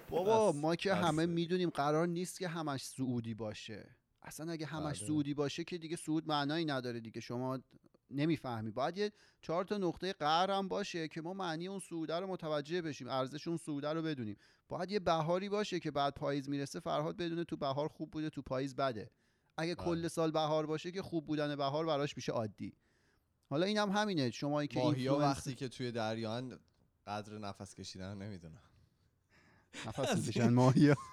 بابا. ما که. همه می‌دونیم قرار نیست که همش سعودی باشه اصلا اگه همش بله. سعودی باشه که دیگه سعود معنایی نداره دیگه شما نمی‌فهمی. باید یه چهار تا نقطه قهر هم باشه که ما معنی اون سعوده رو متوجه بشیم ارزش اون سعوده رو بدونیم. باید یه بهاری باشه که بعد پاییز می‌رسه فرهاد بدونه تو بهار خوب بوده تو پاییز بده. اگه بله. کل سال بهار باشه که خوب بودن بهار براش میشه عادی. حالا اینم همینه. شما که ماهیا وقتی که توی دریان قدر نفس کشیدن نمی‌دونم. نفس می‌کشن ماهیا. [LAUGHS]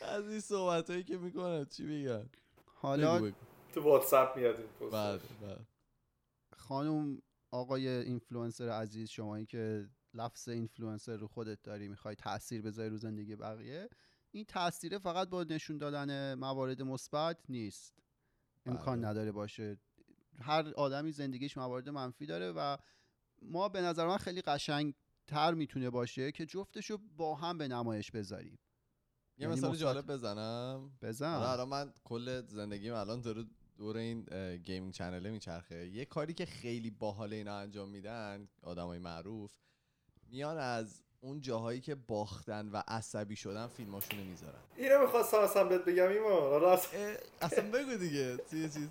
از این صحبت هایی که می‌کنن چی میگن؟ حالا. تو واتساپ میاد این پست. بله بله. خانم آقای اینفلوئنسر عزیز شمایی که لفظ اینفلوئنسر رو خودت داری می‌خوای تاثیر بذاری رو زندگی بقیه این تاثیر فقط با نشون دادن موارد مثبت نیست. امکان بله. نداره باشه. هر آدمی زندگیش موارد منفی داره و ما به نظر من خیلی قشنگ تر می‌تونه باشه که جفتشو با هم به نمایش بذاریم. یه یعنی مثال. جالب بزنم. بزن. حالا الان من کل زندگیم الان داره دور این gaming channel ه میچرخه. یه کاری که خیلی باحال اینا انجام میدن آدمای معروف میان از اون جاهایی که باختن و عصبی شدن فیلماشونو می‌ذارن. اینو می‌خواستم اصلا بهت بگم ایمان حالا اصلا بگو دیگه. چیز چیز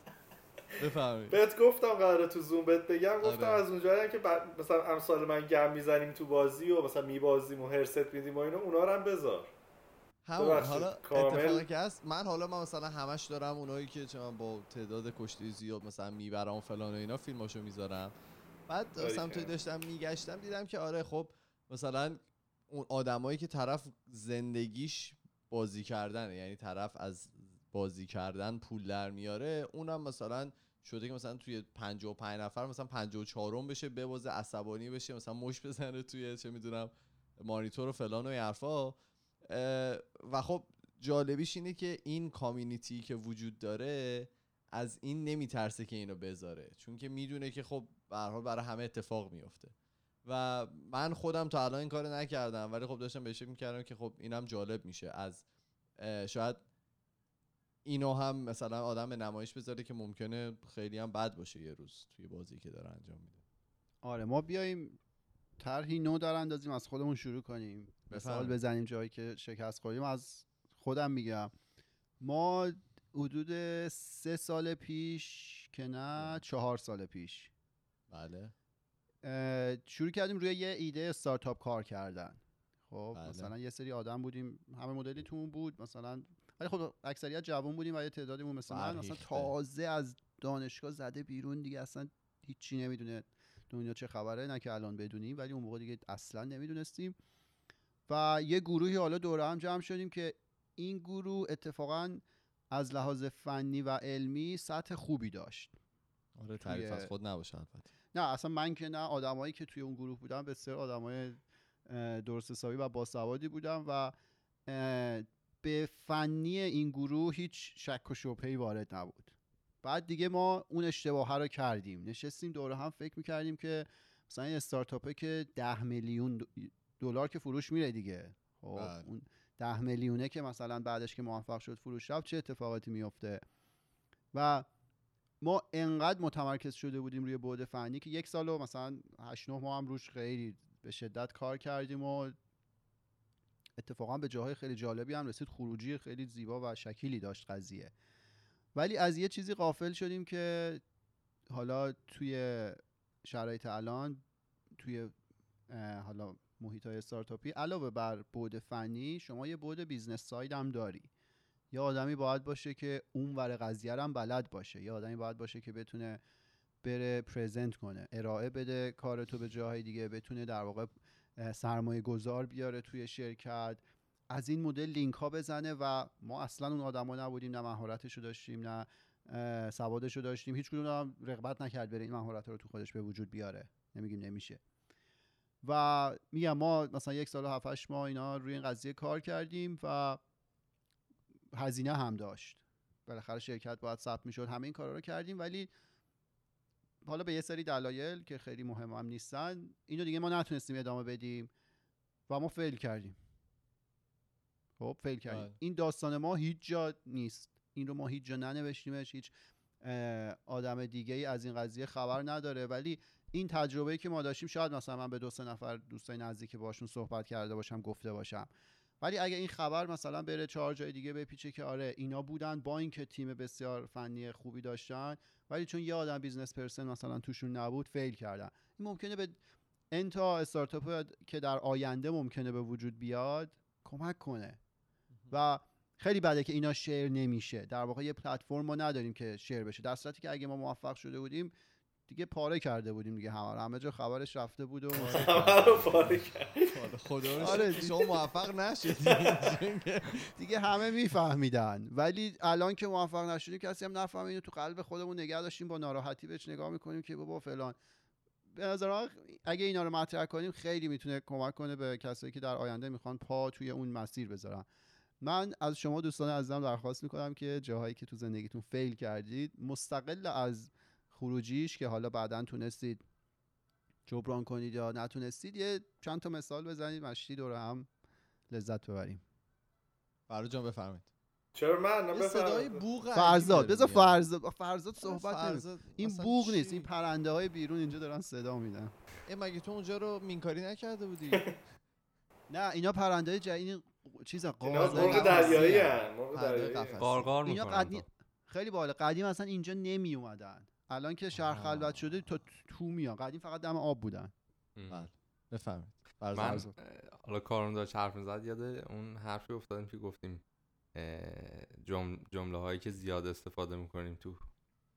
بفهمی. بهت گفتم قراره تو زوم بهت بگم. گفتم آره. از اونجایی که مثلا امثال من گند می‌زنیم تو بازی و مثلا میبازیم و حرص میدیم و اینو اونا رو هم بذار. همون حالا. اتفاقی که هست من حالا من مثلا همش دارم اونایی که چه من با تعداد کشته زیاد مثلا می‌برم فلان و اینا فیلماشو می‌ذارم بعد باریکلا. سمت داشتم میگشتم دیدم که آره خب مثلا اون آدمایی که طرف زندگیش بازی کردنه یعنی طرف از بازی کردن پول در میاره اونم مثلا شده که مثلا توی 55 نفر مثلا 54 م بشه ببازه عصبانی بشه مثلا مش بزنه توی چه می‌دونم مانیتور و فلان و این حرفا و خب جالبیش اینه که این کامیونیتی که وجود داره از این نمیترسه که اینو بذاره. چون که می‌دونه که خب به برای همه اتفاق میفته و من خودم تا الان این کارو نکردم ولی خب داشتم بهش می‌کردم که خب اینم جالب میشه. از شاید اینو هم مثلا آدم به نمایش بذاره که ممکنه خیلی هم بد باشه یه روز توی بازی که داره انجام میده. آره ما بیایم طرحی نو در اندازیم از خودمون شروع کنیم. مثال. بزنیم جایی که شکست خوردیم. از خودم میگم. ما حدود سه سال پیش که نه چهار سال پیش. بله. شروع کردیم روی یه ایده استارتاپ کار کردن. خب بله. مثلا یه سری آدم بودیم. همه مدلی تو بود مثلا ولی خب اکثریت جوان بودیم و یه تعدادیمون من مثلا فرهیخته. تازه از دانشگاه زده بیرون دیگه اصلا هیچی نمی‌دونه. دنیا چه خبره نه که الان بدونیم ولی اون موقع دیگه اصلا نمی‌دونستیم. و یه گروهی حالا دوره هم جمع شدیم که این گروه اتفاقا از لحاظ فنی و علمی سطح خوبی داشت. آره تعریف از خود نباشه البته. نه اصلا من که نه آدمایی که توی اون گروه بودن بسیار آدمای درست حسابی و باسوادی بودن و به فنی این گروه هیچ شک و شبهه‌ای وارد نبود. بعد دیگه ما اون اشتباه رو کردیم. نشستیم دوره هم فکر می‌کردیم که مثلا این استارتاپه که ده میلیون دلار که فروش میره دیگه. خب بله. اون ده میلیونه که مثلا بعدش که موفق شد فروش رفت چه اتفاقاتی میفته و ما انقدر متمرکز شده بودیم روی بعد فنی که یک سال و مثلا 8 9 ماه هم روش خیلی به شدت کار کردیم و اتفاقا به جاهای خیلی جالبی هم رسید. خروجی خیلی زیبا و شکیلی داشت قضیه. ولی از یه چیزی غافل شدیم که حالا توی شرایط الان توی حالا محیط های استارتاپی علاوه بر بعد فنی شما یه بعد business side هم داری. یه آدمی باید باشه که اون ور قضیه هم بلد باشه. یه آدمی باید باشه که بتونه بره پرزنت کنه ارائه بده کار تو به جاهای دیگه بتونه در واقع سرمایه گذار بیاره توی شرکت. از این مدل لینک ها بزنه و ما اصلا اون آدما نبودیم نه مهارتش رو داشتیم نه سوادش رو داشتیم. هیچ کدوم هم رغبت نکرد بره این مهارت رو تو خودش به وجود بیاره. نمیگیم نمیشه. و میگم ما مثلا یک سال و هفت هشت ماه اینا روی این قضیه کار کردیم و هزینه هم داشت. بالاخره شرکت باید ثبت می‌شد. همه این کارا رو کردیم ولی حالا به یه سری دلایل که خیلی مهم هم نیستن اینو دیگه ما نتونستیم ادامه بدیم و ما فیل کردیم. خب فیل کردیم. بله. این داستان ما هیچ جا نیست. این رو ما هیچ جا ننوشتیمش هیچ آدم دیگه ای از این قضیه خبر نداره. ولی این تجربه که ما داشتیم شاید مثلا من به دو سه نفر دوستای نزدیک باشون صحبت کرده باشم گفته باشم. ولی اگه این خبر مثلا بره چهار جای دیگه بپیچه که آره اینا بودن با اینکه تیم بسیار فنی خوبی داشتن ولی چون یه آدم business person مثلا توشون نبود fail کردن. این ممکنه به ان تا استارتاپ که در آینده ممکنه به وجود بیاد کمک کنه. و خیلی بده که اینا share نمیشه. در واقع یه پلتفرم ما نداریم که share بشه. در صورتی که اگه ما موفق شده بودیم دیگه پاره کرده بودیم دیگه همه. همه جا خبرش رفته بود و همه رو پاره کرد خدا رو آره. شما موفق نشدید. [LAUGHS] دیگه همه میفهمیدن. ولی الان که موفق نشدیم کسی هم نفهمه اینو تو قلب خودمون نگه داشتیم با ناراحتی بهش نگاه می‌کنیم که بابا فلان. به نظر من اگه اینا رو مطرح کنیم خیلی می‌تونه کمک کنه به کسایی که در آینده می‌خوان پا توی اون مسیر بذارن. من از شما دوستان عزیزم درخواست می‌کنم که جاهایی که تو زندگیتون فیل کردید مستقل از خروجیش که حالا بعدا تونستید جبران کنید یا نتونستید یه چند تا مثال بزنید مشتی دور هم لذت ببریم فرو جان بفرمایید چرا من یه صدای. بوق فرزاد بذار. فرزاد فرزاد صحبت نمی فرزاد این بوغ نیست این؟ پرنده های بیرون اینجا دارن صدا میدن اه، مگه تو اونجا رو مینکاری نکرده بودی [LAUGHS] نه اینا پرنده های جدید چیز مرغ دریایی مرغ پرنده دریایی. قارقار می‌کنن قدیم خیلی بالا قدیم اصلا اینجا نمی اومدن. الان که شهر. خلوت شده تا تو میان. قدیم فقط دم آب بودن. بله. بفرمایید. من حالا کارون داشت حرف می‌زد یاد اون حرفی افتادیم که گفتیم. جمله هایی که زیاد استفاده می‌کنیم تو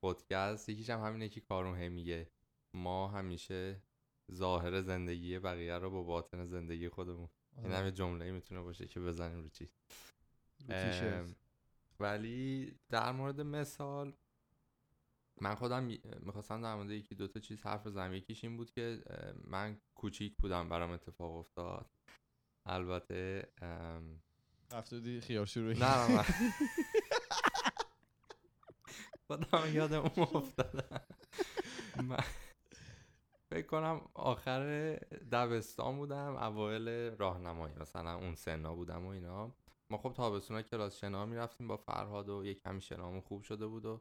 پادکست یکیش هم همینه که کارون هی میگه ما همیشه ظاهر زندگی بقیه رو با باطن زندگی خودمون این هم یه جمله می‌تونه باشه که بزنیم رو چی ولی در مورد مثال من خودم می‌خواستم در مورد یکی دوتا چیز حرف بزنم. یکیش این بود که من کوچیک بودم برام اتفاق افتاد. البته بودی خیار شروعی. نه نه نه. [LAUGHS] خودم یادم افتادم. [LAUGHS] من فکر کنم آخر دبستان بودم اوایل راهنمایی مثلا اون سنا بودم و اینا. ما خب تابستونا کلاس شنا می‌رفتیم با فرهاد و یک کمی شنامون خوب شده بود و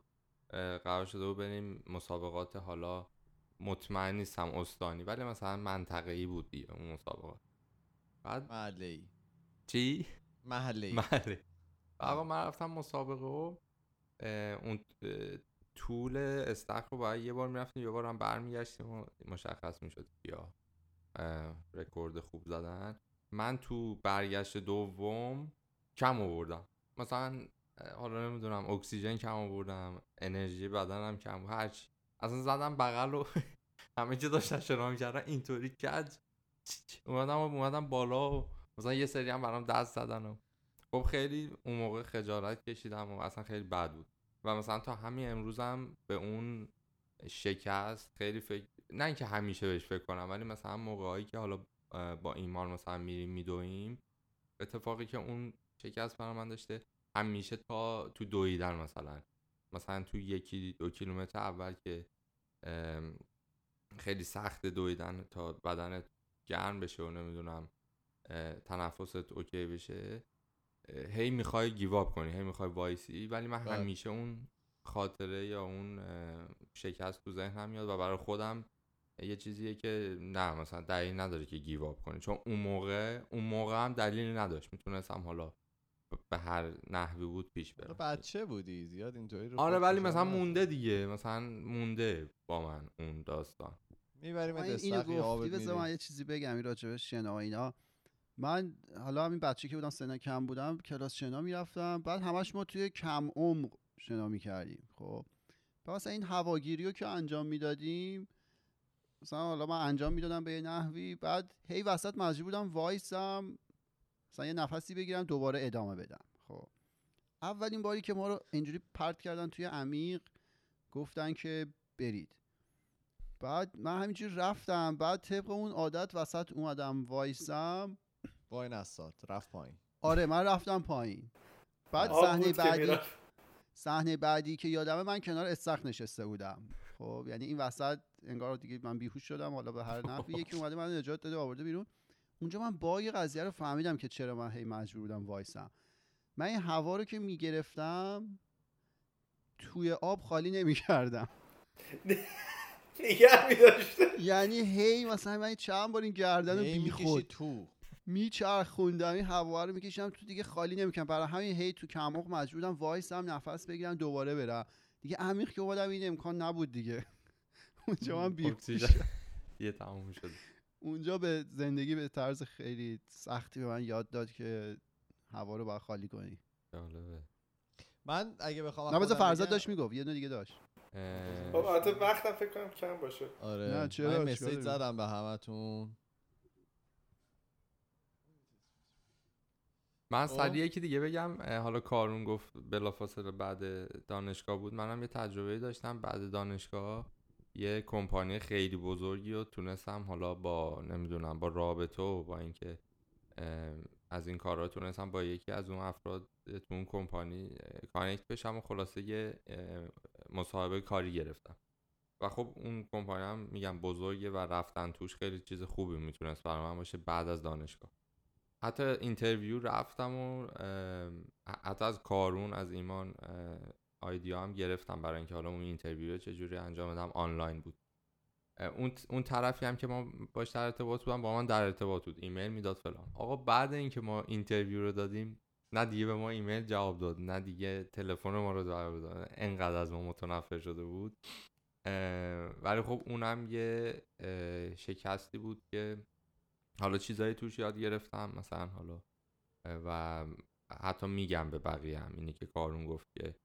قرار شده بود بریم مسابقات حالا مطمئن نیستم استانی ولی مثلا منطقه‌ای بود دیگه اون مسابقات. بعد محله ای چی؟ محله ای بله [LAUGHS] آقا من رفتم مسابقه و اون طول استخر رو باید یه بار می‌رفتیم یه بار هم برمیگشتیم و مشخص می‌شد یا رکورد خوب زدن. من تو برگشت دوم کم آوردم. مثلا حالا نمی‌دونم اکسیژن کم آوردم انرژی بدنم کم هرچی. اصلا زدم بغل و [LAUGHS] همه که داشتن شنا می‌کردن اینطوری کج اومدم اومدم بالا و مثلا یه سری هم برام دست زدن و خب خیلی اون موقع خجالت کشیدم و اصلا خیلی بد بود. و مثلا تا همین امروزم به اون شکست خیلی فکر نه اینکه همیشه بهش فکر کنم ولی مثلا موقعایی که حالا با ایمان مثلا میریم میدویم اتفاقی که اون شکست برای من داشته همیشه تا تو دویدن مثلا. مثلا تو یکی دو کیلومتر اول که خیلی سخت دویدن تا بدنت گرم بشه و نمی‌دونم تنفست okay بشه هی می‌خوای give up کنی هی می‌خوای وایسی ولی من. همیشه اون خاطره یا اون شکست تو ذهنم میاد و برای خودم یه چیزیه که نه مثلا دلیل نداره که گیواب کنی چون اون موقع اون موقع هم دلیلی نداشت می‌تونستم حالا به هر نحوی بود پیش برم بچه بودی زیاد اینطوری رو آره ولی مثلا. مونده دیگه مثلا مونده با من اون داستان می‌بریم اینو گفتی بذار من می‌ریم. یه چیزی بگم این راجبه شنا اینا من حالا همین بچه که بودم سن کم بودم کلاس شنا می‌رفتم. بعد همش ما توی کم عمق شنا می‌کردیم. خب. مثلا این هواگیری رو که انجام می‌دادیم مثلا حالا من انجام می‌دادم به یه نحوی بعد هی وسط مجبور بودم وایسم مثلا یه نفسی بگیرم دوباره ادامه بدم. خب. اولین باری که ما رو اینجوری پرت کردن توی عمیق گفتن که برید. بعد من همینجوری رفتم بعد طبق اون عادت وسط اومدم وایسم. وای نسات رفت پایین. آره من رفتم پایین. بعد صحنه بعدی. صحنه بعدی که یادمه من کنار استخر نشسته بودم. خب یعنی این وسط انگار دیگه من بیهوش شدم حالا به هر نحوی. یکی اومده من نجات داده آورده بیرون. اونجا من باگ قضیه رو فهمیدم که چرا من هی مجبور بودم وایسم. من این هوا رو که می‌گرفتم توی آب خالی نمی‌کردم. [LAUGHS] نگه میداشته. یعنی هی مثلا من چند بار این گردن رو هی بی می‌کشی خود تو. میچرخوندم. این هوا رو میکشیدم تو دیگه خالی نمی‌کنم. برای همین هی تو کمق مجبورم وایسم نفس بگیرم دوباره برم. دیگه عمیق که اومدم این امکان نبود دیگه. [LAUGHS] اونجا من اکسیژن [LAUGHS] یه تموم شد. اونجا به زندگی به طرز خیلی سختی به من یاد داد که هوا رو باید خالی کنی. جالبه. من اگه بخوام نه بذار فرزاد داشت می‌گفت. یه دونه دیگه داشت. خب البته وقتم فکر کنم کم باشه. آره. نه، چرا؟ من مسیج؟ زدم به همتون. من خب. سریع یکی دیگه بگم حالا کارون گفت بلافاصله بعد دانشگاه بود. منم یه تجربه داشتم بعد دانشگاه یه کمپانی خیلی بزرگی رو تونستم حالا با نمی‌دونم با رابطه و با اینکه از این کارا تونستم با یکی از اون افراد تو اون کمپانی کانکت بشم و خلاصه یه مصاحبه کاری گرفتم. و خب اون کمپانی هم میگم بزرگه و رفتن توش خیلی چیز خوبی می‌تونست برای من باشه بعد از دانشگاه. حتی interview رفتم و حتی از کارون از ایمان idea هم گرفتم برای اینکه حالا اون interview چجوری انجام بدم آنلاین بود. اون اون طرفی هم که ما باش در ارتباط بودم با من در ارتباط بود. ایمیل می‌داد فلان. آقا بعد اینکه ما interview رو دادیم نه دیگه به ما ایمیل جواب داد نه دیگه تلفن ما رو جواب داد. انقدر از ما متنفر شده بود. ولی خب اونم یه شکستی بود که حالا چیزایی توش یاد گرفتم مثلا حالا و حتی میگم به بقیه هم اینی که کارون گفت که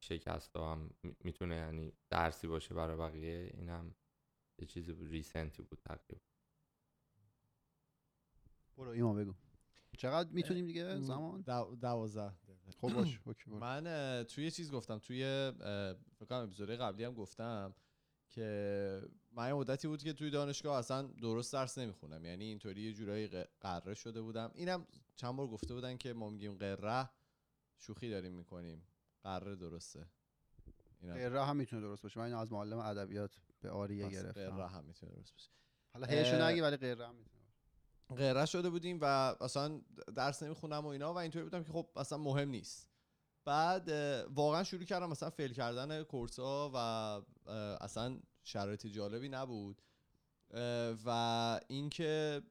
شکست ها هم می- می‌تونه یعنی درسی باشه برای بقیه اینم یه چیز ریسنتی بود تقریبا برو ایمان بگو چقدر می‌تونیم دیگه زمان دو- دوازده. خب باش اوکی برو. من توی یه چیز گفتم توی فکر کنم اپیزود قبلی هم گفتم که من یه مدتی بود که توی دانشگاه اصلا درست درس نمی‌خونم. یعنی اینطوری یه جورایی قره شده بودم. اینم چند بار گفته بودن که ما میگیم قره شوخی داریم می‌کنیم. قره درسته. اینم غیره هم می‌تونه درست باشه. من اینو از معلم ادبیات به آریه گرفتم. غیره هم می‌تونه درست باشه. حالا هیشو نگی ولی غیره هم می‌تونه غیره شده بودیم و اصلا درس نمی‌خونم و اینا و اینطوری بودم که خب اصلا مهم نیست. بعد واقعا شروع کردم مثلا فیل کردن کورس ها و اصلا شرایط جالبی نبود. و اینکه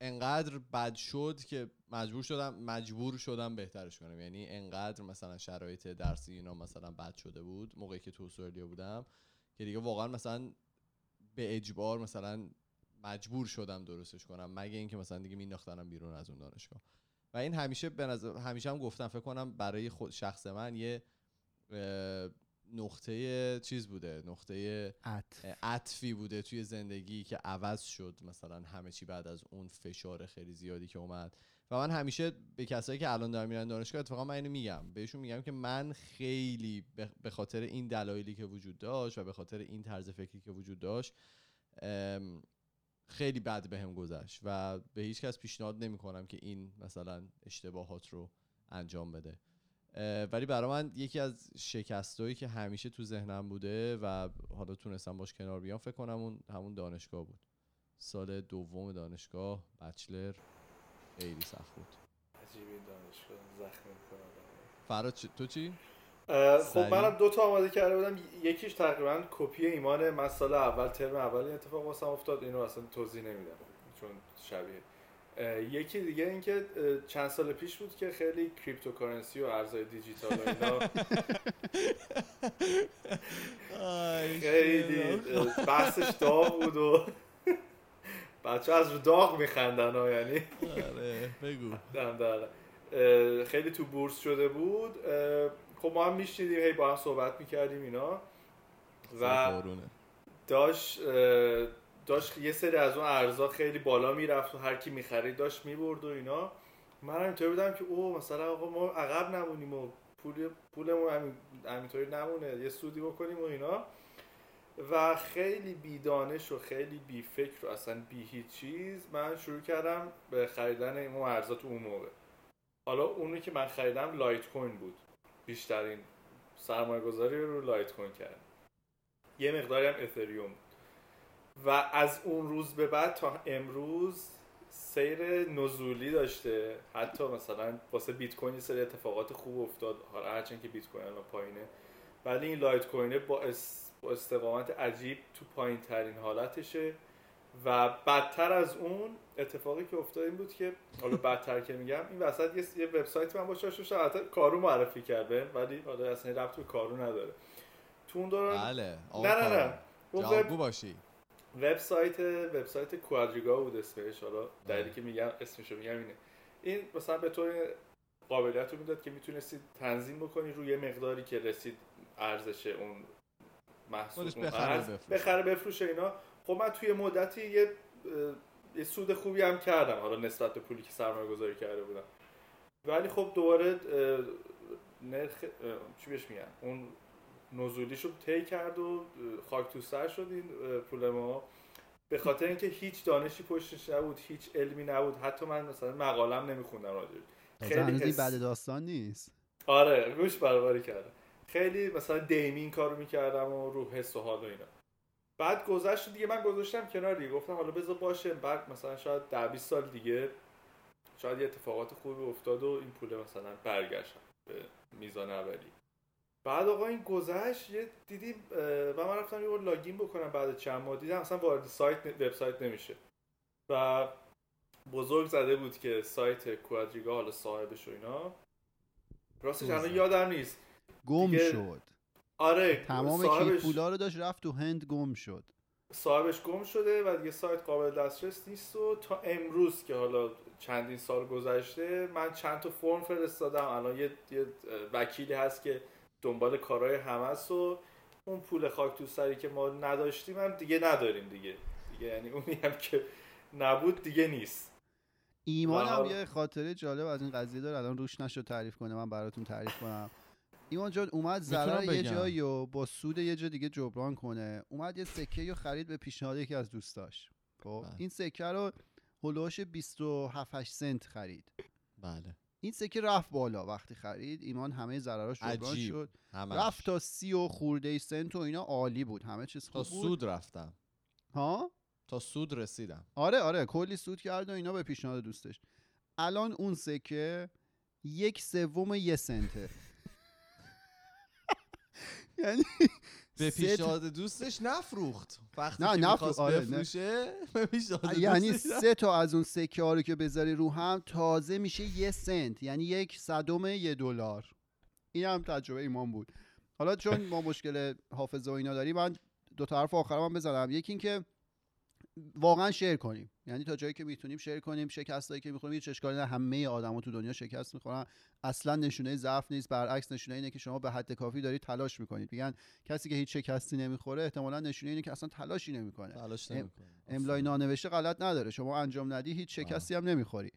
انقدر بد شد که مجبور شدم مجبور شدم بهترش کنم. یعنی انقدر مثلا شرایط درسی اینا مثلا بد شده بود موقعی که تو استرالیا بودم که دیگه واقعا مثلا به اجبار مثلا مجبور شدم درستش کنم. مگه اینکه مثلا دیگه مینداختنم بیرون از اون دانشگاه. و این همیشه به نظر همیشه هم گفتم فکر کنم برای خود شخص من یه نقطه چیز بوده نقطه عطفی بوده توی زندگی که عوض شد مثلا همه چی بعد از اون فشار خیلی زیادی که اومد. و من همیشه به کسایی که الان دارن میرن دانشگاه اتفاقا من اینو میگم. بهشون میگم که من خیلی به- خاطر این دلایلی که وجود داشت و به خاطر این طرز فکری که وجود داشت خیلی بد بهم گذشت و به هیچ کس پیشنهاد نمی کنم که این مثلا اشتباهات رو انجام بده. ولی برای من یکی از شکستایی که همیشه تو ذهنم بوده و حالا تونستم باش کنار بیام فکر کنم اون همون دانشگاه بود. سال دوم دانشگاه بچلر خیلی سخت بود. عجیب این دانشگاه زخم فراد تو چی؟ خب. منم دو تا آماده کرده بودم. یکیش تقریبا کپی ایمان من سال اول ترم اول این اتفاق واسم افتاد. اینو اصلا توضیح نمیدم چون شبیه. یکی دیگه اینکه چند سال پیش بود که خیلی cryptocurrency و ارزهای دیجیتال و اینا. خیلی بحثش داغ بود و [LAUGHS] بچه از رو داغ میخندن ها یعنی. آره بگو. اه، خیلی تو بورس شده بود. خب ما هم میشنیدیم هی با هم صحبت می‌کردیم اینا. و. داشت داشت یه سری از اون ارزا خیلی بالا می‌رفت و هر کی می‌خرید داشت می‌برد و اینا. من اینطوری بودم که او مثلا آقا ما عقب نمونیم و پول پولمون همین همینطوری نمونه یه سودی بکنیم و اینا. و خیلی بی دانش و خیلی بی فکر و اصلا بی هیچ چیز من شروع کردم به خریدن این ارزا تو اون موقع. حالا اونی که من خریدم لایت کوین بود. بیشترین سرمایه گذاری رو لایت کوین کردم یه مقداری هم اتریوم. و از اون روز به بعد تا امروز سیر نزولی داشته حتی مثلا واسه بیت کوین سری اتفاقات خوب افتاد حالا هرچند که بیت کوین الان پایینه ولی این لایت کوینه با. با استقامت عجیب تو پایین ترین حالتشه و بدتر از اون اتفاقی که افتاد این بود که حالا بدتر که میگم این وسط یه, وبسایت من باشه داشته حتی کارو معرفی کرده ولی حالا اصلا ربط به کارو نداره. تو اون دوران بله نه نه نه. جوابگو باشی. وبسایت وبسایت کوادریگا بود اسمش. حالا دلیلی که میگم اسمشو میگم اینه. این مثلا به تو قابلیت رو می‌داد که می‌تونستید تنظیم بکنی روی مقداری که رسید ارزش اون محصول بخره بفروشه. بخره بفروشه اینا. خب من توی مدتی یه یه سود خوبی هم کردم حالا نسبت به پولی که سرمایه گذاری کرده بودم. ولی خب دوباره نرخ چی بهش میگن؟ اون نزولیش رو طی کرد و خاک تو سر شد این پول ما. به خاطر اینکه هیچ دانشی پشتش نبود هیچ علمی نبود. حتی من مثلا مقالم نمیخوندم راجعش خیلی این حس- بعد داستان نیست. آره گوش برابری کردم. خیلی مثلا دیمین کارو می‌کردم و رو حس و حال و اینا. بعد گذشت دیگه من گذاشتم کنار دیگه. گفتم حالا بذار باشه. بعد مثلا شاید ده 20 سال دیگه شاید یه اتفاقات خوبی افتاد و این پول مثلا برگشت به میزان اولی. بعد آقا این گذشت یه دیدیم و من رفتم یه لاگین بکنم بعد چند ماه. دیدم اصلا وارد سایت وبسایت نمیشه. و بزرگ زده بود که سایت کوادریگا حالا صاحبش و اینا. راستش الان. یادم نیست. گم شد. آره تمام صاحبش پولا رو داشت رفت تو هند گم شد. صاحبش گم شده و دیگه سایت قابل دسترس نیست و تا امروز که حالا چندین سال گذشته من چند تا فرم فرستادم. الان یه, یه وکیلی هست که دنبال کارهای همه و اون پول خاک تو سری که ما نداشتیم هم دیگه نداریم دیگه. دیگه یعنی [LAUGHS] اونی هم که نبود دیگه نیست. ایمان هم. یه خاطره جالب از این قضیه داره. الان روش نشد تعریف کنه من براتون تعریف کنم. ایمان جان اومد ضرر یه. جایی و با سود یه جا دیگه جبران کنه. اومد یه سکه رو خرید به پیشنهاد یکی از دوستاش. خب بله. این سکه رو هلوش 27 8 سنت خرید. بله. این سکه رفت بالا وقتی خرید. ایمان همه ضرراش جبران عجیب. شد. همش. رفت تا سی و خورده سنت و اینا عالی بود. همه چیز تا خوب بود. سود رفتم. ها؟ تا سود رسیدم. آره آره. کلی سود کرد و اینا به پیشنهاد دوستش. الان اون سکه یک سوم یه سنته. یعنی به پیشنهاد دوستش نفروخت. وقتی نه، که نفروخت. آره،. بفروشه پیشنهاد یعنی سه تا از اون سکه ها رو که بذاری رو هم تازه میشه یه سنت. یعنی یک صدم یه دلار. این هم تجربه ایمان بود. حالا چون ما مشکل حافظه و اینا داریم من دو حرف آخرم هم بزنم. یکی اینکه واقعا شیر کنیم. یعنی تا جایی که می‌تونیم شیر کنیم شکستایی که می‌خوریم هیچ اشکالی نه. همه آدما تو دنیا شکست می‌خورن. اصلا نشونه ضعف نیست. برعکس نشونه اینه که شما به حد کافی دارید تلاش می‌کنید. میگن کسی که هیچ شکستی نمی‌خوره احتمالا نشونه اینه که اصلا تلاشی نمی‌کنه. تلاش نمی‌کنه. املای نانوشته غلط نداره. شما انجام ندی هیچ شکستی هم نمی‌خوری.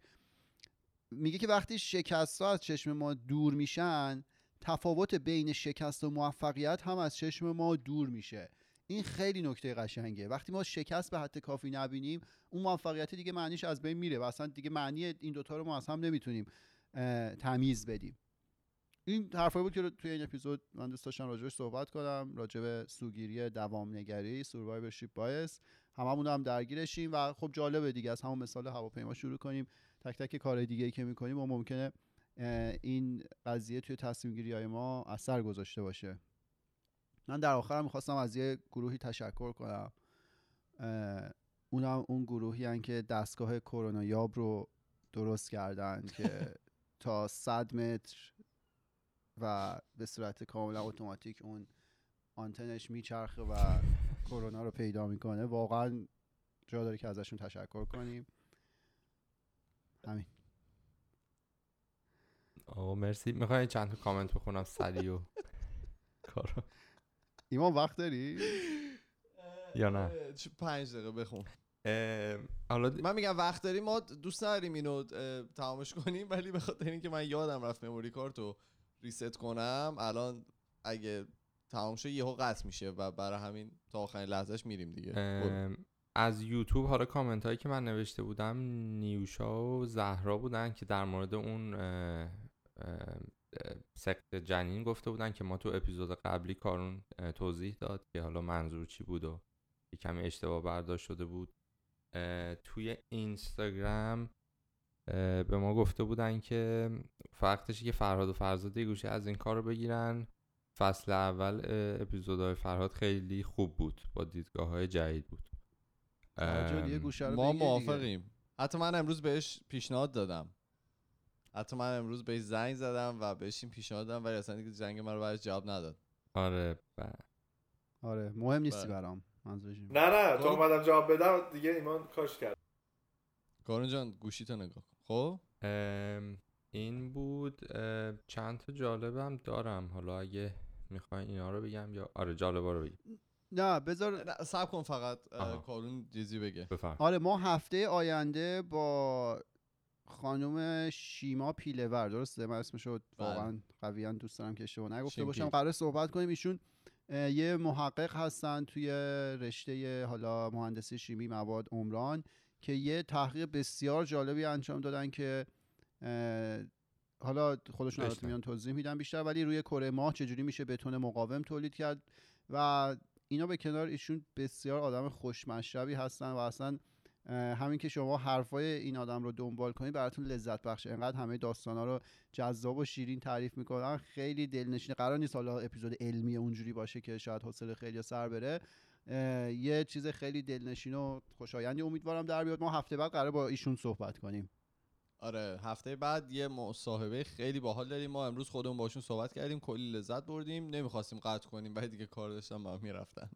میگه که وقتی شکست ها از چشم ما دور میشن تفاوت بین شکست و موفقیت هم از چشم ما دور میشه. این خیلی نکته قشنگه. وقتی ما شکست به حد کافی نبینیم اون موفقیت دیگه معنیش از بین میره و اصلا دیگه معنی این دوتا رو ما از هم نمی‌تونیم تمیز بدیم. این حرفایی بود که توی این اپیزود من دوست داشتم راجبش صحبت کنم. راجب سوگیری دوام نگری سوروایورشیپ بایس هممون هم درگیرشیم و خب جالبه دیگه از همون مثال هواپیما شروع کنیم. تک تک کار دیگه ای که می‌کنیم و ممکنه این قضیه توی تصمیم گیری های ما اثر گذاشته باشه. من در آخر می‌خواستم از یه گروهی تشکر کنم. اونم اون گروهی هن که دستگاه کرونا یاب رو درست کردن که [LAUGHS] تا 100 متر و به صورت کاملا اتوماتیک اون آنتنش میچرخه و کرونا رو پیدا می‌کنه. واقعا جا داره که ازشون تشکر کنیم. همین. آقا مرسی. می‌خوای چند تا کامنت بخونم؟ سریع و [LAUGHS] کارو ایمان وقت داری؟ یا نه؟ پنج دقیقه بخون حالا من میگم وقت داریم ما دوست نداریم اینو تمامش کنیم ولی به خاطر اینکه من یادم رفت مموری کارت رو ریست کنم الان اگه تمام شه یهو قطع میشه و برای همین تا آخرین لحظهش میریم دیگه از یوتیوب حالا کامنت هایی که من نوشته بودم نیوشا و زهرا بودن که در مورد اون سقط جنین گفته بودن که ما تو اپیزود قبلی کارون توضیح داد که حالا منظور چی بود و یه کمی اشتباه برداشت شده بود. توی اینستاگرام به ما گفته بودن که وقتشه که فرهاد و فرزاد یه گوشه از این کار رو بگیرن. فصل اول اپیزودهای فرهاد خیلی خوب بود با دیدگاه های جدید بود. ما. موافقیم. حتی من امروز بهش پیشنهاد دادم. حتی من امروز بهش زنگ زدم و بهش این پیشنهاد دادم ولی اصلا دیگه زنگ من رو برش جواب نداد. آره ب- آره مهم نیستی بله. برام منظورش. نه نه برو. اومدم جواب بدم دیگه ایمان کاش کرد. کارون جان گوشی تو نگاه کن. خب؟ ام، این بود چند تا جالبم دارم. حالا اگه می‌خواین اینا رو بگم یا آره جالبا رو بگم. نه بذار صبر کن فقط آها. کارون چیزی بگه. بفرم. آره ما هفته آینده با خانم شیما پیلور درسته من اسمشو واقعا قویا دوست دارم که اشتباه نگفته باشم. قرار صحبت کنیم. ایشون یه محقق هستن توی رشته حالا مهندسی شیمی مواد عمران که یه تحقیق بسیار جالبی انجام دادن که حالا خودشون البته بشنویم. میان توضیح میدن بیشتر ولی روی کره ماه چجوری میشه بتون مقاوم تولید کرد؟ و اینا به کنار ایشون بسیار آدم خوشمشربی هستن و اصلا همین که شما حرفای این آدم رو دنبال کنید براتون لذت بخشه. انقدر همه داستانا رو جذاب و شیرین تعریف می‌کنن. خیلی دلنشینه. قرار نیست حالا اپیزود علمی اونجوری باشه که شاید حوصله خیلی سر بره. یه چیز خیلی دلنشین و خوشایندی امیدوارم در بیاد. ما هفته بعد قرار با ایشون صحبت کنیم. آره هفته بعد یه مصاحبه خیلی باحال داریم. ما امروز خودمون باشون صحبت کردیم. کلی لذت بردیم. نمی‌خواستیم قطع کنیم بعد دیگه کار داشتم با می‌رفتن.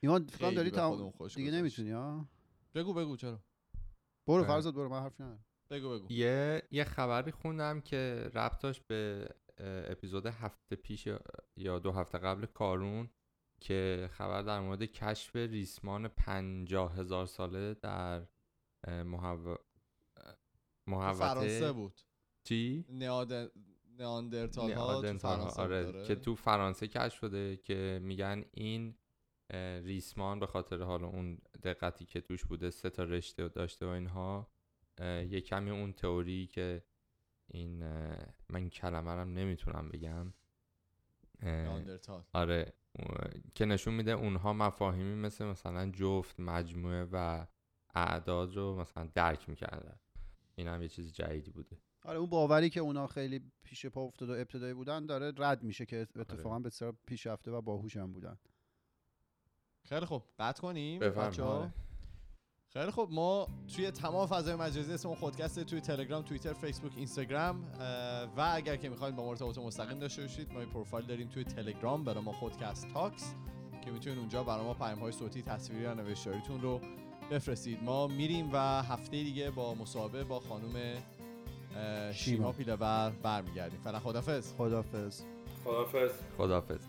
ایمان فکر داری تمام دیگه. نمی‌تونی ها بگو بگو چرا برو. فرزاد برو من حرفی ندارم بگو بگو یه یه خبری خوندم که ربطاش به اپیزود هفته پیش یا- دو هفته قبل کارون که خبر در مورد کشف ریسمان پنجاه هزار ساله در محو... محوطه فرانسه بود چی؟ نئاد... نئاندرتال ها آره. که تو فرانسه کشف شده که میگن این ریسمان به خاطر حالا اون دقتی که توش بوده سه تا رشته داشته و اینها یه کمی اون تئوری که این من کلمه رو نمی‌تونم بگم. آره که نشون میده اونها مفاهیمی مثل مثلا جفت مجموعه و اعداد رو مثلا درک می‌کردن. این هم یه چیز جدیدی بوده. آره اون باوری که اونا خیلی پیش پا افتاده و ابتدایی بودن داره رد میشه که آره. اتفاقا به بسیار پیشرفته و باهوش هم بودن. خیلی خوب قطع کنیم بفرمایید. بچه‌ها؟ آره. خیلی خوب ما توی تمام فضای مجازی اسم خودکسته توی تلگرام توییتر فیسبوک اینستاگرام و اگر که می‌خواید با ما ارتباط مستقیم داشته باشید ما یه پروفایل داریم توی تلگرام برای ما خودکست تاکس که می‌تونید اونجا برای ما پیام های صوتی تصویری یا نوشتاریتون رو بفرستید ما میریم و هفته دیگه با مصاحبه با خانم شیما. پیلبر برمیگردیم فعلا خدافظ خدافظ خدافظ خداحافظ